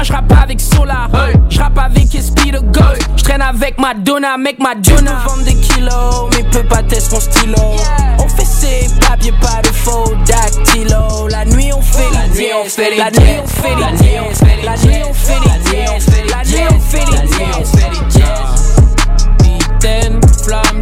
Speaker 28: je rappe avec Sola. Je rappe avec de. Je traîne avec Madonna, mec Madonna. vendre des kilos, mais peut pas tester mon stylo. On fait ses papiers, pas de faux dactylo. La nuit on fait les nuit on fait les La nuit on fait les. La nuit on fait les deals. La nuit on fait les deals. Capitaine Flamme,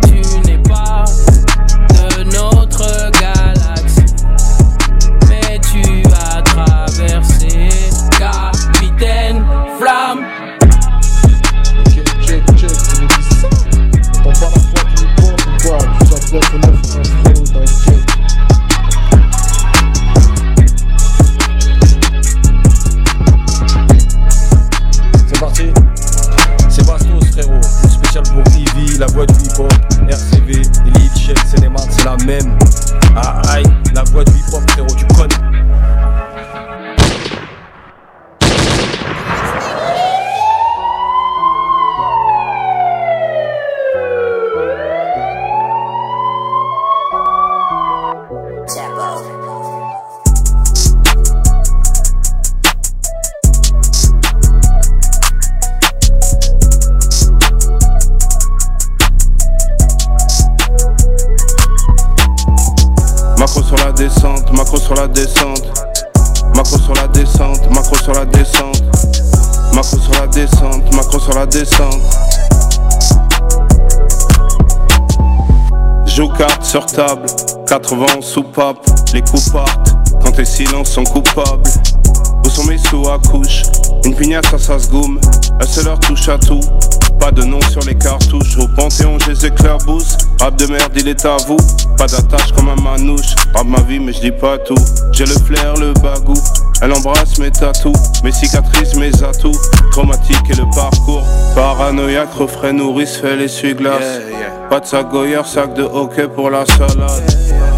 Speaker 29: il est à vous. Pas d'attache comme un manouche. Rap ma vie, mais je dis pas tout. J'ai le flair, le bagou. Elle embrasse mes tatous, mes cicatrices, mes atouts. Traumatique et le parcours. Paranoïaque, refrain nourrice, fait l'essuie-glace. Pas de sac goyeur, sac de hockey pour la salade.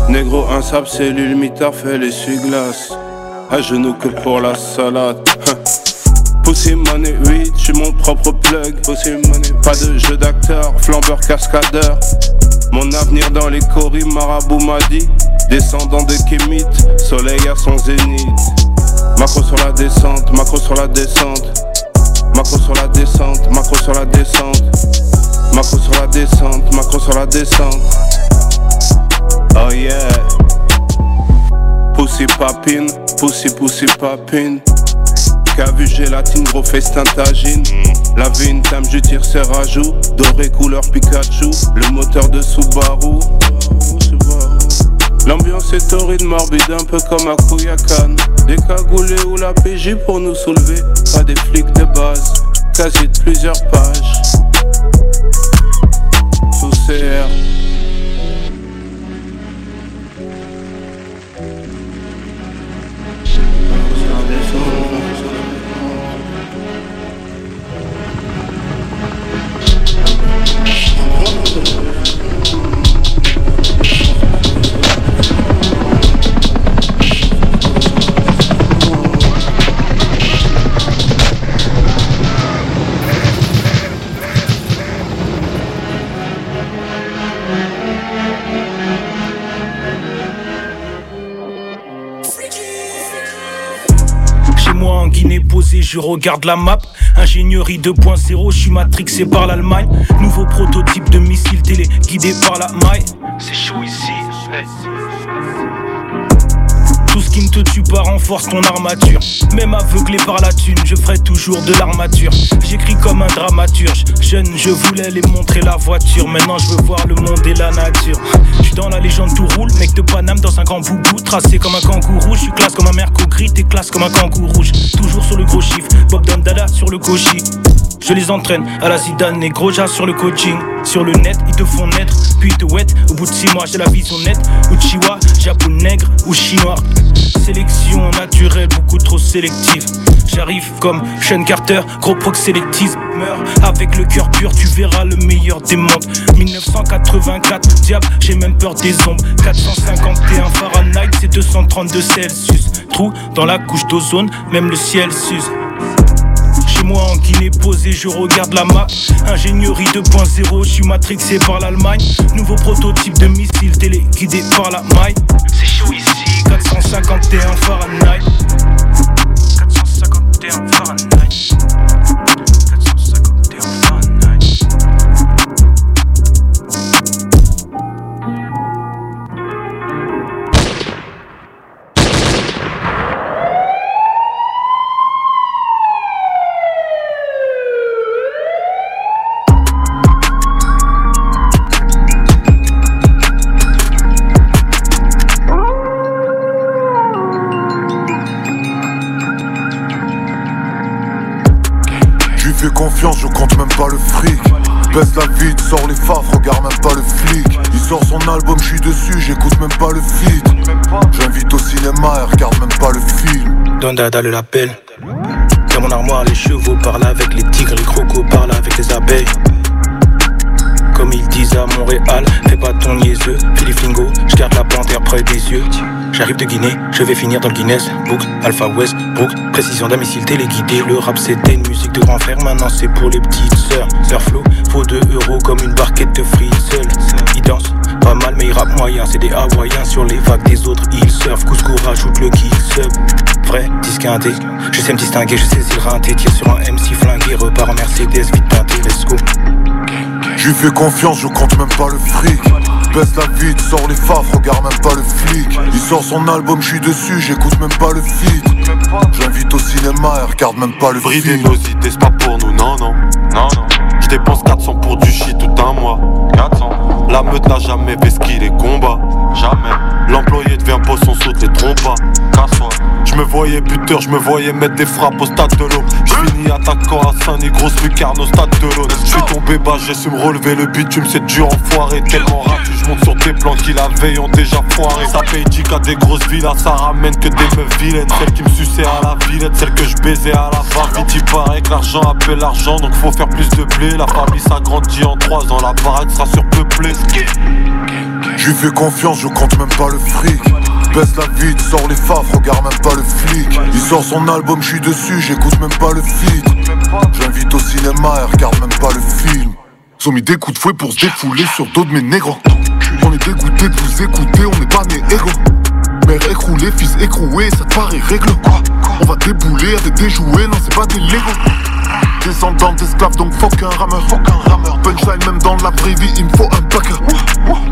Speaker 29: Négro, un sable, cellule, mitard, fait l'essuie-glace. À genoux que pour la salade. Pussy money, oui, je suis mon propre plug. Pussy money, pas de jeu d'acteur, flambeur, cascadeur. Mon avenir dans les coris, marabout m'a dit. Descendant de Kémit, soleil à son zénith. Macro sur la descente, macro sur la descente. Macro sur la descente, macro sur la descente. Macro sur la descente, macro sur la descente. Oh yeah. Pussy papine, pussy pussy papine. Qu'a vu gélatine, gros festin tagine. La vigne, tam, je tire ses rajouts. Doré couleur Pikachu, le moteur de Subaru. L'ambiance est torride, morbide, un peu comme à Kouyakan. Des cagoulés ou la PJ pour nous soulever. Pas des flics de base, quasi de plusieurs pages. Sous CR.
Speaker 30: Je regarde la map. Ingénierie 2.0, je suis matrixé par l'Allemagne. Nouveau prototype de missile télé guidé par la maille. C'est chaud ici. Qui ne te tue pas renforce ton armature. Même aveuglé par la thune, je ferai toujours de l'armature. J'écris comme un dramaturge. Jeune, je voulais les montrer la voiture. Maintenant, je veux voir le monde et la nature. Je suis dans la légende, tout roule. Mec de Paname dans un grand boubou. Tracé comme un kangourou. Je suis classe comme un merco gris. T'es classe comme un kangourou. Toujours sur le gros chiffre. Bob Dada sur le gauchi. Je les entraîne à la Zidane et Groja sur le coaching. Sur le net, ils te font naître, puis te wet. Au bout de six mois, j'ai la vision nette. Uchiwa, Japon nègre ou chinois. Sélection naturelle, beaucoup trop sélective. J'arrive comme Sean Carter, gros proc sélective. Meurs avec le cœur pur, tu verras le meilleur des mondes. 1984, diable, j'ai même peur des ombres. 451 Fahrenheit, c'est 232 Celsius. Trou dans la couche d'ozone, même le ciel s'use. Moi en Guinée posé, je regarde la map. Ingénierie 2.0, je suis matrixé par l'Allemagne. Nouveau prototype de missile téléguidé par la maille. C'est chaud ici, 451 Fahrenheit. 451 Fahrenheit.
Speaker 31: Fais confiance, je compte même pas le fric. Baisse la vite, sors les faves, regarde même pas le flic. Il sort son album, je suis dessus, j'écoute même pas le feat. J'invite au cinéma, elle regarde même pas le film.
Speaker 30: Don Dada le l'appelle. Dans mon armoire, les chevaux parlent avec les tigres, les crocos parlent avec les abeilles. Comme ils disent à Montréal. Fais pas ton niaiseux, Philippe Fingo, je garde la panthère près des yeux. J'arrive de Guinée, je vais finir dans le Guinness Book, Alpha West, Brook, précision d'un missile téléguidé. Le rap c'était une musique de grand frère, maintenant c'est pour les petites sœurs. Sœur Flo, faut 2 euros comme une barquette de frites. Ils dansent pas mal, mais ils rappent moyen. C'est des hawaïens sur les vagues des autres. Ils surfent, Cusco rajoute le kill sub. Vrai, disque indé, je sais me distinguer, je sais si le Tire sur un MC flingué, repart en Mercedes, vite peinté, let's go.
Speaker 31: J'lui fais confiance, je compte même pas le fric. Baisse la vite, sors les faf, regarde même pas le flic. Il sort son album, je suis dessus, j'écoute même pas le feed. J'invite au cinéma et regarde même pas le
Speaker 32: Brider nos idées, c'est pas pour nous, non, non. Non, non. Je dépense 400 pour du shit tout un mois. 400. La meute n'a jamais vesquille les combats. Jamais. L'employé saute les trompas. Casse-toi. Je me voyais buteur, je me voyais mettre des frappes au stade de l'eau. Je finis attaquant à Saint-Denis, grosse lucarne au stade de l'eau. Je suis tombé bas, j'ai su me relever le bitume, c'est dur enfoiré. Tellement raté, je monte sur tes plans qui la veille ont déjà foiré. Ça paye 10 à des grosses villas, ça ramène que des meufs vilaines. Celles qui me suçaient à la villette, celles que je baisais à la va-vite. Il paraît que l'argent appelle l'argent, donc faut faire plus de blé. La famille s'agrandit en 3 ans, la baraque sera surpeuplée.
Speaker 31: J'lui fais confiance, je compte même pas le fric. Baisse la vite, sors les faf, regarde même pas le flic. Il sort son album, je suis dessus, j'écoute même pas le feed. J'invite au cinéma et regarde même pas le film. Ils ont mis des coups de fouet pour se défouler sur dos de mes négros. On est dégoûté de vous écouter, on n'est pas né héros. Mère écroulée, fils écroué, ça te paraît règle quoi On va débouler avec des non c'est pas des Lego Descendant d'esclaves donc fuck un rameur, fuck un rameur Punchline même dans la vraie vie il me faut un backer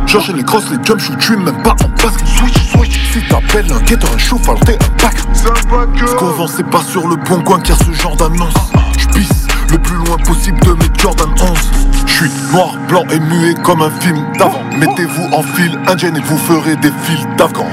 Speaker 31: J'enchaîne les crosses, les jump shoot, je suis même pas en basket Switch, switch, si t'appelles un guetteur un chouf alors t'es un pack. Ce c'est pas sur le bon coin qu'il y a ce genre d'annonce. J'pisse le plus loin possible de mes Jordan 11 J'suis noir, blanc et muet comme un film d'avant. Mettez-vous en file indienne et vous ferez des fils d'Afghan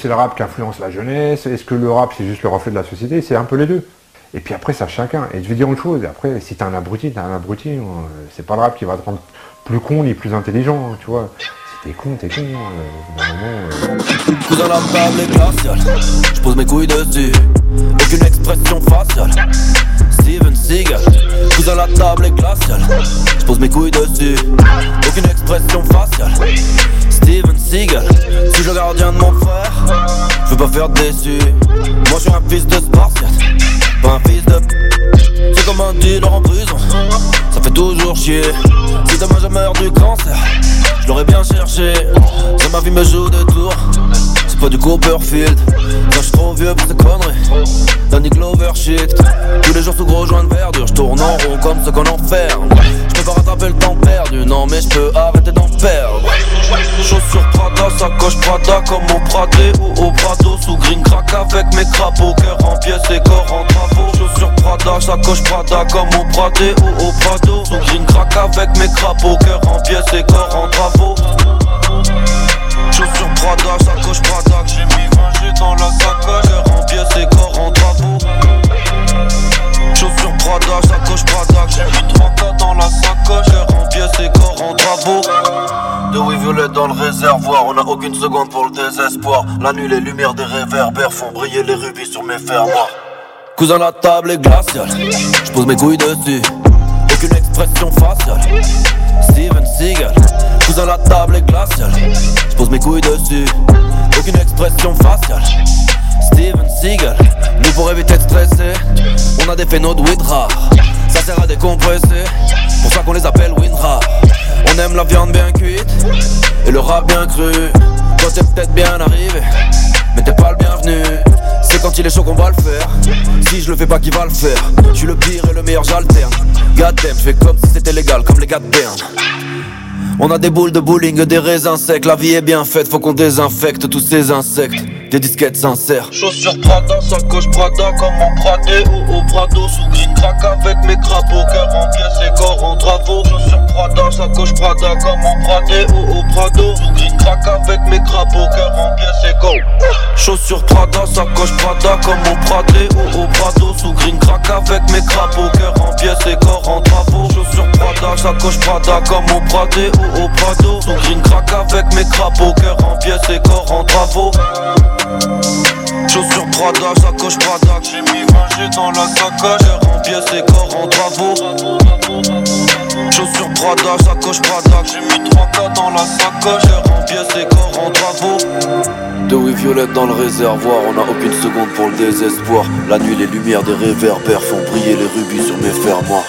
Speaker 33: c'est le rap qui influence la jeunesse Est-ce que le rap c'est juste le reflet de la société? C'est un peu les deux. Et puis après, ça chacun. Et je vais dire une chose, après, si t'es un abruti, t'es un abruti. euh, C'est pas le rap qui va te rendre plus con ni plus intelligent, hein, tu vois. T'es con, t'es con. euh, moment, euh,
Speaker 34: faciale. Steven Seagal, cousin la table est glaciale, je pose mes couilles dessus, aucune expression faciale. Steven Seagal, suis le gardien de mon frère, je veux pas faire déçu. Moi je suis un fils de Spartiate, pas un fils de. C'est comme un dealer en prison, ça fait toujours chier. Si demain je meurs du cancer, je l'aurais bien cherché. Ça ma vie me joue de tours. Pas du Copperfield. Quand je trop vieux pour ces conneries. Danny Glover shit. Tous les jours sous gros joints de verdure. Je en rond comme ceux qu'on enferme. Je peux pas rattraper le temps perdu. Non mais je peux arrêter d'en perdre. Chaussures Prada, sacoche Prada Comme au Pradé ou au Prado. Sous green crack avec mes crapauds. Cœur en pièces et corps en travaux Chaussures Prada, sacoche Prada Comme au Pradé ou au Prado. Sous green crack avec mes crapauds. Cœur en pièces et corps en travaux Chaussures Prada, sacoche Prada que j'ai mis 20 G dans la sacoche. Cœur en pièces corps en travaux Chaussures Prada, sacoche Prada que j'ai mis 3K dans la sacoche. Cœur en pièces corps en travaux De oui dans le réservoir. On a aucune seconde pour le désespoir. La nuit les lumières des réverbères Font briller les rubis sur mes fers noirs Cousin la table est glaciale. Je pose mes couilles dessus. Aucune expression faciale. Steven Seagal La table est glaciale Je pose mes couilles dessus. Aucune expression faciale. Steven Seagal Nous pour éviter de stresser. On a des phénos de weed rare. Ça sert à décompresser. Pour ça qu'on les appelle Winra On aime la viande bien cuite Et le rap bien cru. Toi t'es peut-être bien arrivé Mais t'es pas le bienvenu. C'est quand il est chaud qu'on va le faire. Si je le fais pas qui va le faire? Je le pire et le meilleur j'alterne. Goddamn je fais comme si c'était légal comme les gars de on a des boules de bowling, des raisins secs, la vie est bien faite, faut qu'on désinfecte tous ces insectes.
Speaker 35: des disquettes sincères.
Speaker 34: Chaussures Prada, sacoche Prada comme en Pradé ou au Prado Sous green crack avec mes crapauds, cœur en pièces et corps travaux Chaussures Prada, sacoche Prada comme en Pradé ou au Prado Sous green crack avec mes crapauds, cœur en pièces et corps Chaussures Prada, sacoche Prada comme en Pradé ou au Prado Sous green crack avec mes crapauds, cœur en pièces et corps en travaux Chaussures Prada, sacoche Prada comme au Pradé ou au Prado Sous green crack avec mes crapauds, cœur en pièces et corps en travaux Chaussures Prada, sacoche Prada J'ai mis 20 dans la sacoche. Cœur en pièces et corps en travaux Chaussures Prada, sacoche Prada J'ai mis 3K dans la sacoche Cœur en pièces et corps en travaux
Speaker 35: De oui violette dans le réservoir, on a aucune seconde pour le désespoir. La nuit, les lumières des réverbères font briller les rubis sur mes fermoirs.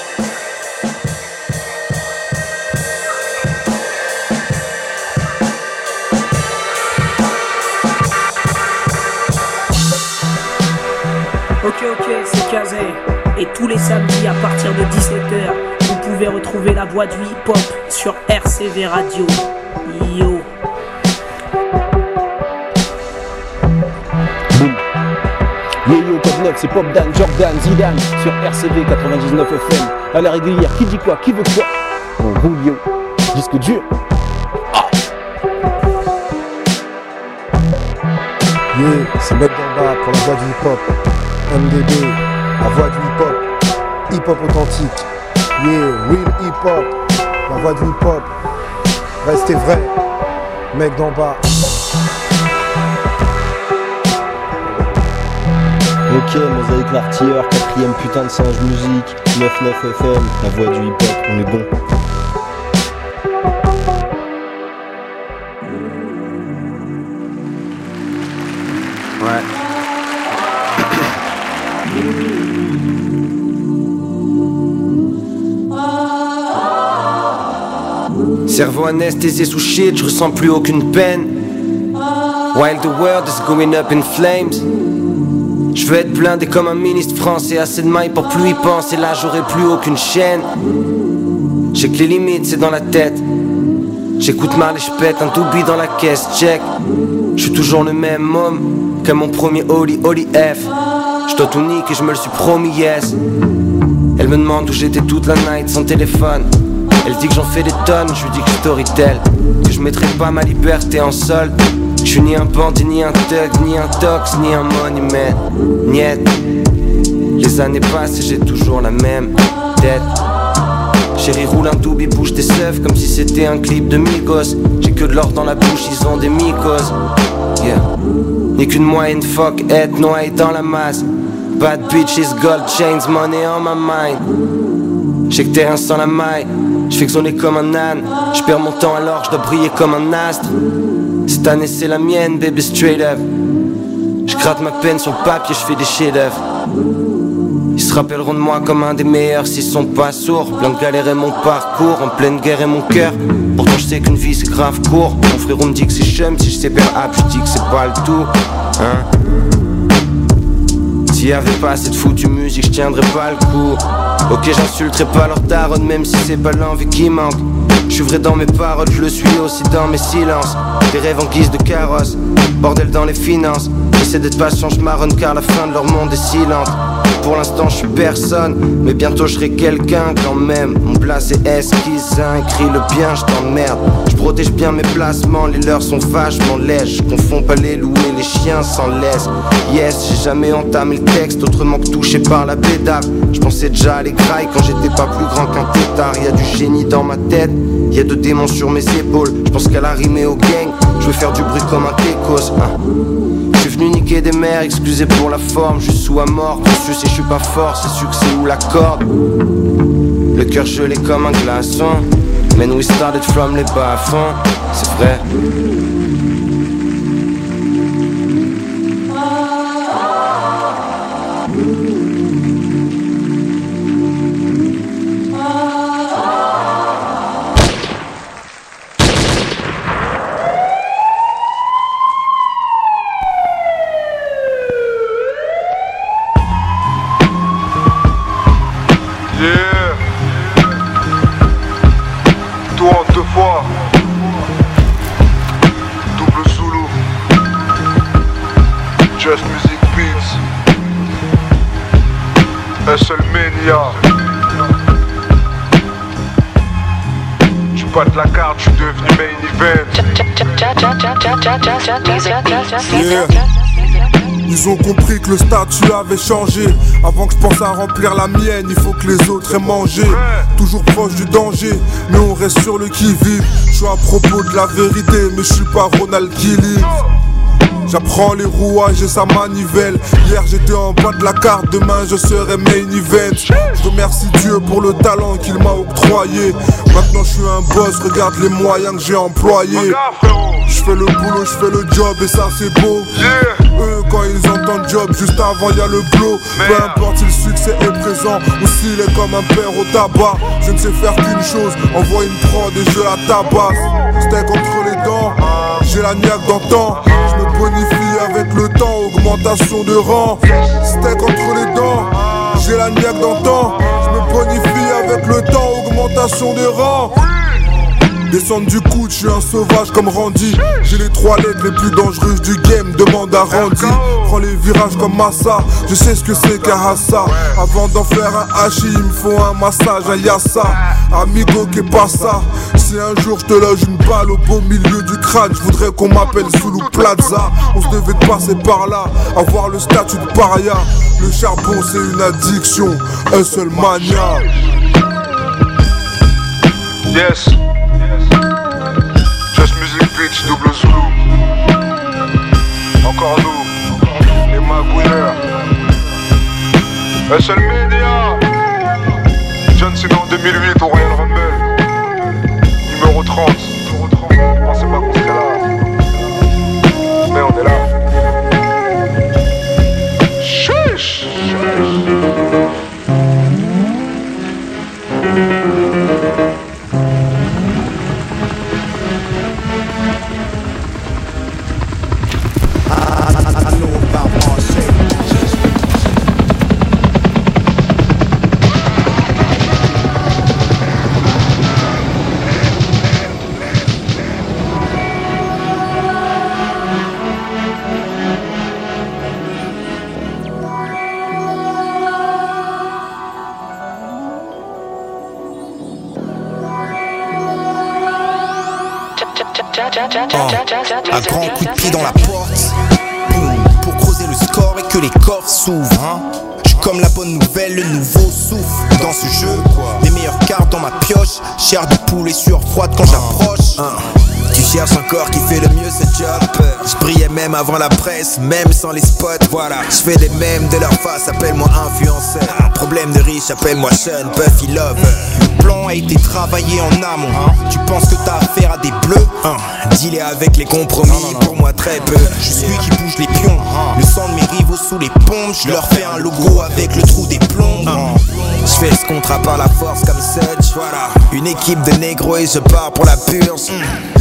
Speaker 36: Ok, ok, c'est casé. Et tous les samedis à partir de 17h, vous pouvez retrouver la voix du hip-hop sur RCV Radio. Yo.
Speaker 24: Yo yo, code 9, c'est Pop Dan, Jordan, Zidane sur RCV 99 FM. À la régulière, qui dit quoi Qui veut quoi? On roule yo. Disque dur.
Speaker 37: Yeah, c'est Mec d'en bas pour la voix du hip-hop. MDB, la voix du hip-hop. Hip-hop authentique. Yeah, real hip-hop. La voix du hip-hop. Restez vrai. Mec d'en bas.
Speaker 24: Ok, Mosaïque l'artilleur, quatrième putain de singe musique, 99 FM, la voix du hip-hop, on est bon.
Speaker 9: Ouais. Cerveau anesthésié sous shit, je ressens plus aucune peine. While the world is going up in flames. Je veux être blindé comme un ministre français, assez de mailles pour plus y penser, là j'aurai plus aucune chaîne. J'ai que les limites, c'est dans la tête. J'écoute mal et je pète un doobie dans la caisse, check. Je suis toujours le même homme que mon premier Oli Oli F. Je dois tout niquer, je me le suis promis, yes. Elle me demande où j'étais toute la night sans téléphone. Elle dit que j'en fais des tonnes, je lui dis que je. Que je mettrai pas ma liberté en solde. Je suis ni un bandit, ni un thug, ni un tox, ni un money man. Niet. Les années passent et j'ai toujours la même tête. Chérie roule un doobie, bouge tes seufs comme si c'était un clip de Migos. J'ai que de l'or dans la bouche, ils ont des mycoses. Yeah. Ni qu'une moyenne fuck, être noyé dans la masse. Bad bitches, gold chains, money on my mind. J'ai que terrain sans la maille, je fais sonner comme un âne. Je perds mon temps alors je dois briller comme un astre. Cette année c'est la mienne, baby straight up. Je gratte ma peine sur le papier, je fais des chefs-d'œuvre. Ils se rappelleront de moi comme un des meilleurs s'ils sont pas sourds. Plein de galères et mon parcours, en pleine guerre et mon cœur. Pourtant je sais qu'une vie c'est grave court. Mon frérot me dit que c'est chum, si je sais faire rap, je dis que c'est pas le tout. Hein S'il y avait pas cette foutue musique, je tiendrais pas le coup. Ok, j'insulterai pas leur daronne, même si c'est pas l'envie qui manque. Je suis vrai dans mes paroles, je le suis aussi dans mes silences. Des rêves en guise de carrosse, bordel dans les finances. J'essaie d'être patient, je marronne car la fin de leur monde est silente. Pour l'instant, je suis personne, mais bientôt je serai quelqu'un quand même. Mon place est esquissin, écris le bien, je t'emmerde. Je protège bien mes placements, les leurs sont vachement lèches. Je confonds pas les loups et les chiens sans laisse. Yes, j'ai jamais entamé le texte autrement que touché par la pédale. Je pensais déjà à les grailles quand j'étais pas plus grand qu'un tétard. Y du génie dans ma tête, y a deux démons sur mes épaules. Je pense qu'elle a rimé au gang, je veux faire du bruit comme un Tekos. hein. Je suis venu niquer des mères, excusez pour la forme, juste sous à mort. Je sais, je suis pas fort, c'est succès ou la corde. Le cœur gelé comme un glaçon. Man, we started from les bas-fonds, c'est vrai.
Speaker 38: Ils ont compris que le statut avait changé. Avant que je pense à remplir la mienne, il faut que les autres aient mangé. Toujours proche du danger, mais on reste sur le qui-vive. Je suis à propos de la vérité, mais je suis pas Ronald Killing. J'apprends les rouages et sa manivelle. Hier j'étais en bas de la carte, demain je serai main event. Je remercie Dieu pour le talent qu'il m'a octroyé. Maintenant je suis un boss, regarde les moyens que j'ai employés. Je fais le boulot, je fais le job et ça c'est beau. Eux quand ils entendent job, juste avant y a le blow. Peu importe si le succès est présent ou s'il est comme un père au tabac. Je ne sais faire qu'une chose, envoie une prod et je la tabasse. Steak entre les dents, j'ai la niaque d'antan. Je bonifie avec le temps, augmentation de rang. Steak entre les dents, j'ai la niaque d'antan. Je me bonifie avec le temps, augmentation de rang. Descendre du coude, je suis un sauvage comme Randy. J'ai les trois lettres les plus dangereuses du game, demande à Randy. Prends les virages comme Massa, je sais ce que c'est qu'un Hassa. Avant d'en faire un hachi, il me faut un massage, un Yassa. Amigo, que pas ça? Si un jour je te loge une balle au beau milieu du crâne, je voudrais qu'on m'appelle Zulu Plaza. On se devait de passer par là, avoir le statut de paria. Le charbon, c'est une addiction, un seul mania.
Speaker 31: Yes. Beach, double Zulu. Encore nous, les magouilleurs. Un seul média. John Cena en 2008 au Royal Rumble. Numéro 30.
Speaker 39: Un grand coup de pied dans la porte. Boum, pour creuser le score et que les coffres s'ouvrent. Hein. Comme la bonne nouvelle, le nouveau souffle dans ce jeu. Les meilleures cartes dans ma pioche. Chair de poule et sueur froide quand j'approche. Tu cherches un corps qui fait le mieux ce job. Je brillais même avant la presse, même sans les spots. Voilà, je fais des mèmes de leur face, appelle-moi influenceur. Problème de riche, appelle-moi Sean, Buffy Love. Le plan a été travaillé en amont. Tu penses que t'as affaire à des bleus? Hein. Dealer avec les compromis, pour moi très peu. Je suis qui bouge les pions. Le sang de mes rivaux sous les pompes, je leur fais un logo avec le trou des plombs. Je fais ce contrat par la force comme Such. Voilà, une équipe de négros et je pars pour la purge.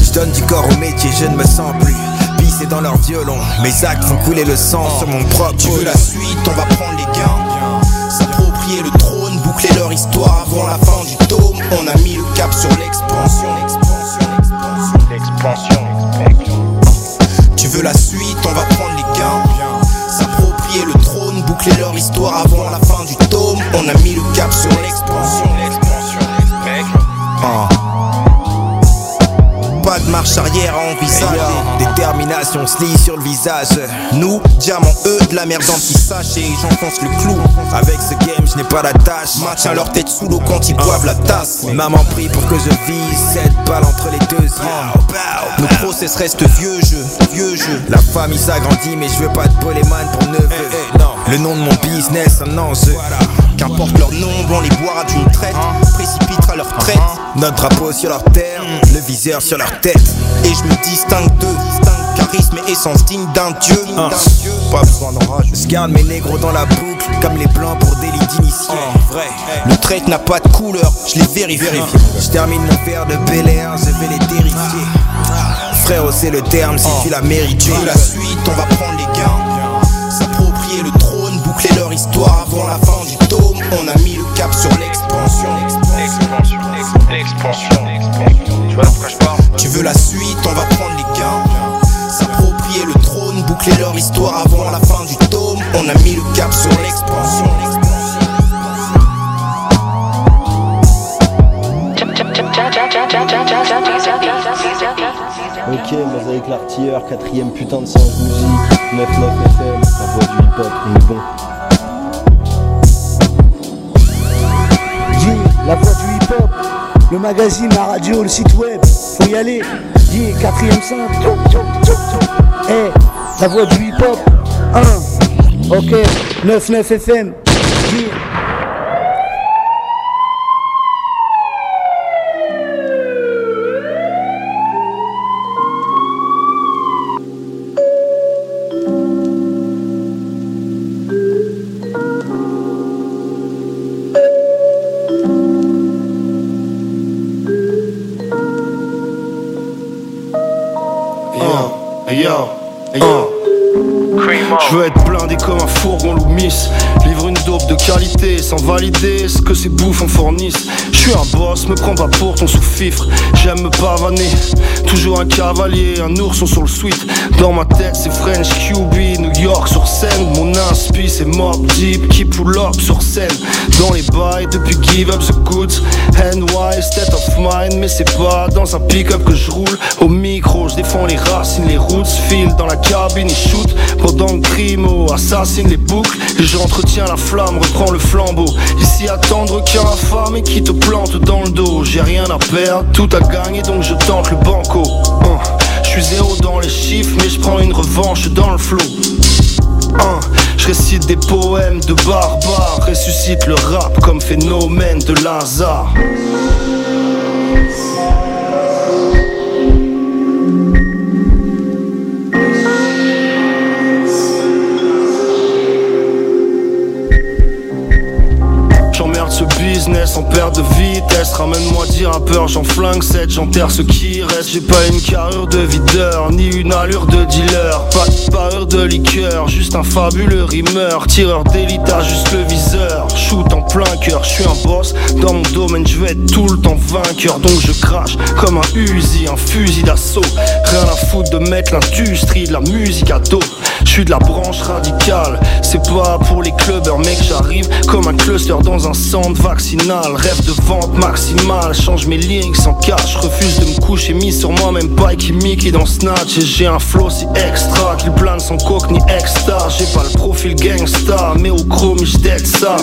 Speaker 39: Je donne du corps au métier, je ne me sens plus. Pissé dans leur violon, mes actes font couler le sang sur mon propre. Tu veux la suite, on va prendre les gains. S'approprier le trône, boucler leur histoire avant la fin du tome. On a mis le cap sur l'expansion. L'expansion. Tu veux la suite, on va prendre les gains. S'approprier le trône, boucler leur histoire avant la fin du tome. On a mis le cap sur l'expansion. Marche arrière à envisager. Détermination se lit sur le visage. Nous, diamants, eux, de la merde anti-sachet. J'enfonce le clou. Avec ce game, je n'ai pas la tâche. Maintiens leur tête sous l'eau quand ils boivent la tasse. Maman prie pour que je vise. Cette balle entre les deux yeux. Le process reste vieux jeu, vieux jeu. La famille s'agrandit, mais je veux pas de poléman pour neveu. Le nom de mon business, un enjeu. Qu'importe leur nombre, on les boira d'une traite. Précipitera leur traite. Notre drapeau sur leur terre, le viseur sur leur tête. Et je me distingue d'eux. Charisme et essence digne d'un dieu. Pas besoin d'enrage. Je garde mes négros dans la boucle, comme les blancs pour délit d'initié. vrai. Le trait n'a pas de couleur, je les vérifie. Je termine mon verre de Bel Air, je vais les terrifier. Frérot, c'est le terme si tu l'as mérité. la suite, on va prendre les gains. S'approprier le trône, boucler leur histoire avant la fin du tome. On a mis le cap sur l'expansion. L'expansion. Tu vois de quoi je parle Tu veux la suite, on va prendre les gains. S'approprier le trône, boucler leur histoire avant la fin on a mis le cap sur l'expansion.
Speaker 40: Ok, Mosaïque l'artilleur, quatrième putain de séance musique, 9-9 FM, la voix du hip-hop, on est bon.
Speaker 37: Yeah, la voix du hip-hop, le magazine, la radio, le site web, faut y aller. Yeah, quatrième simple. Eh, la voix du hip-hop, 1. Ok, 9-9 FM. Yeah.
Speaker 9: Je veux être blindé comme un fourgon Loomis. Livre de qualité sans valider ce que ces bouffons fournissent. Je suis un boss, me prends pas pour ton sous-fifre. J'aime me pavaner. Toujours un cavalier, un ourson sur le suite Dans ma tête c'est French QB, New York sur scène. Mon inspi c'est Mob Deep qui pull up sur scène. Dans les bails depuis Give Up the Goods. NY, state of mind Mais c'est pas dans un pick-up que je roule. Au micro, je défends les racines, les roots. File dans la cabine et shoot. Pendant que Primo assassine les boucles. Et j'entretiens la flamme, reprends le flambeau. Ici attendre qu'un femme et qui te plante dans le dos. J'ai rien à perdre, tout à gagner donc je tente le banco. Hein, Je suis zéro dans les chiffres mais je prends une revanche dans le flot. Hein, Je récite des poèmes de barbares. Ressuscite le rap comme phénomène de Lazare en perte de vitesse. Ramène-moi dire un peur, j'en flingue 7 J'enterre ce qui reste. J'ai pas une carrure de videur Ni une allure de dealer. Pas de parure de liqueur Juste un fabuleux rimeur. Tireur d'élite juste le viseur. Shoot en plein cœur Je suis un boss. Dans mon domaine je vais être tout le temps vainqueur. Donc je crache comme un Uzi Un fusil d'assaut. Rien à foutre de mettre l'industrie de la musique à dos Je suis de la branche radicale. C'est pas pour les clubbers mec j'arrive comme un cluster dans un centre vaccinal. Rêve de vente maximale Change mes lyrics sans cash. Refuse de me coucher mis sur moi même pas qui Mickey dans Snatch Et j'ai un flow si extra. Qu'il plane sans coke ni extra. J'ai pas le profil gangsta mais au chrome j'dead ça.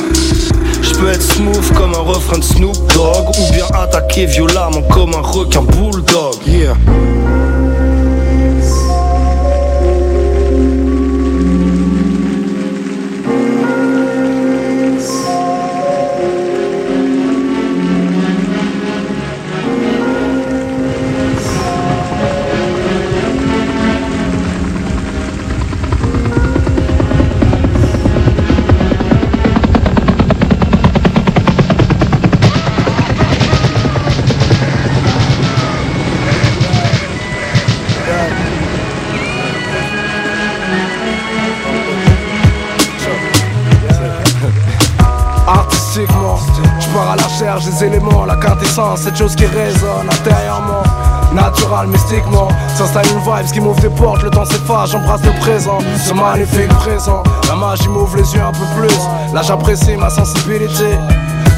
Speaker 9: Je peux être smooth comme un refrain de Snoop Dogg. Ou bien attaquer violemment comme un requin bulldog
Speaker 41: des éléments, la quintessence, cette chose qui résonne intérieurement. Natural, mystiquement, s'installe une vibe qui m'ouvre des portes, le temps s'efface, j'embrasse le présent, ce magnifique présent. La magie m'ouvre les yeux un peu plus, là j'apprécie ma sensibilité.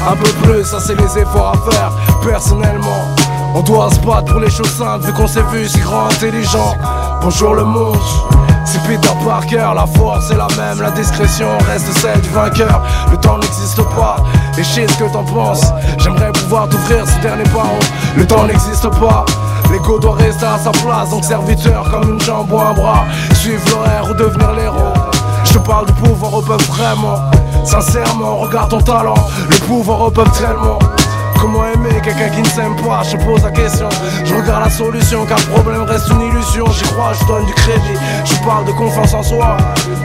Speaker 41: Un peu plus, ça c'est les efforts à faire, personnellement. On doit se battre pour les choses simples, vu qu'on s'est vu si grand, intelligent. Bonjour le monde. C'est Peter Parker, la force est la même, la discrétion reste celle du vainqueur. Le temps n'existe pas, et je ce que t'en penses. J'aimerais pouvoir t'ouvrir ce dernier barreau. Le temps n'existe pas. L'ego doit rester à sa place, donc serviteur comme une jambe ou un bras. Suivre l'horaire ou devenir l'héros. Je te parle du pouvoir au peuple vraiment. Sincèrement, regarde ton talent, le pouvoir au peuple tellement. Comment aimer quelqu'un qui ne s'aime pas? Je pose la question, je regarde la solution Car le problème reste une illusion J'y crois, je donne du crédit Je parle de confiance en soi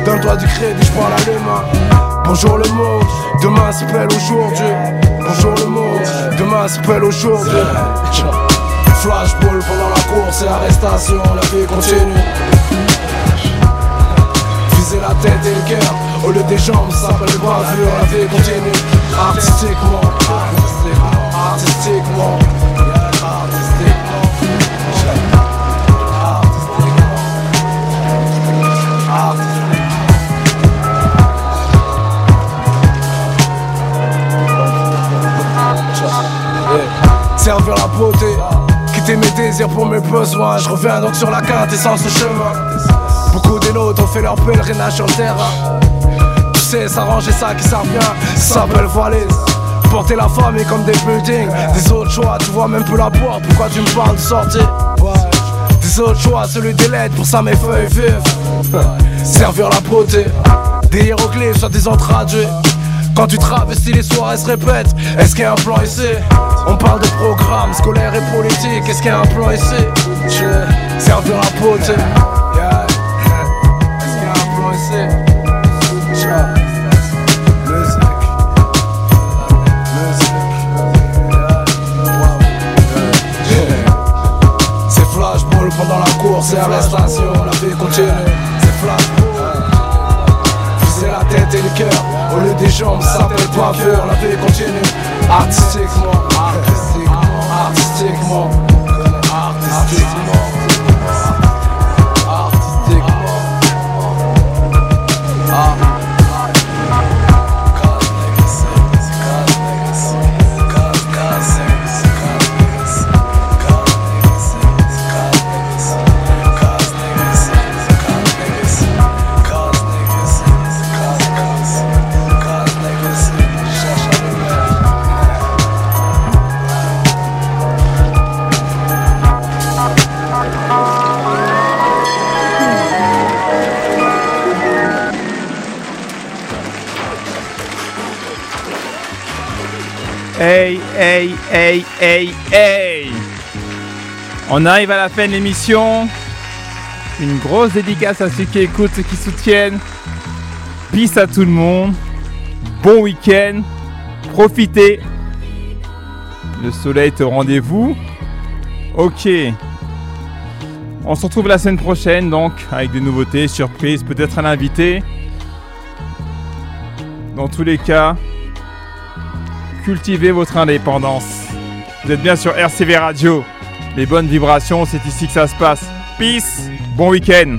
Speaker 41: Donne-toi du crédit, je parle à l'humain Bonjour le monde, demain s'appelle aujourd'hui Bonjour le monde, demain s'appelle aujourd'hui Flashball pendant la course et l'arrestation La vie continue Viser la tête et le cœur Au lieu des jambes, ça s'appelle bravure La vie continue Artistiquement Artistiquement Artistiquement Quitter mes désirs pour mes besoins. Je reviens donc sur la quintessence ce chemin. Beaucoup des nôtres ont fait leur pèlerinage sur le terrain. Tu sais, s'arranger ça qui ça revient, ça s'appelle voiler. Porter la famille comme des buildings. Des autres choix, tu vois même plus la porte. Pourquoi tu me parles de sortir? Des autres choix, celui des lettres, pour ça mes feuilles vives. Servir la beauté. Des hiéroglyphes, soi-disant traduits. Quand tu travestis les soirées se répètent Est-ce qu'il y a un plan ici On parle de programme scolaire et politique Est-ce qu'il y a un plan ici Je servir la beauté yeah. Est-ce qu'il y a un plan ici Je-. C'est pendant la course et arrestation La vie continue Au lieu des jambes, pas peur La vie continue. Artistiquement. Artistiquement. Artistiquement. Artistiquement
Speaker 27: Hey, hey, hey, hey, hey On arrive à la fin de l'émission. Une grosse dédicace à ceux qui écoutent, ceux qui soutiennent. Peace à tout le monde. Bon week-end. Profitez. Le soleil est au rendez-vous. Ok. On se retrouve la semaine prochaine donc avec des nouveautés, surprises, peut-être un invité. Dans tous les cas, cultivez votre indépendance. Vous êtes bien sur RCV Radio. Les bonnes vibrations, c'est ici que ça se passe. Peace, bon week-end.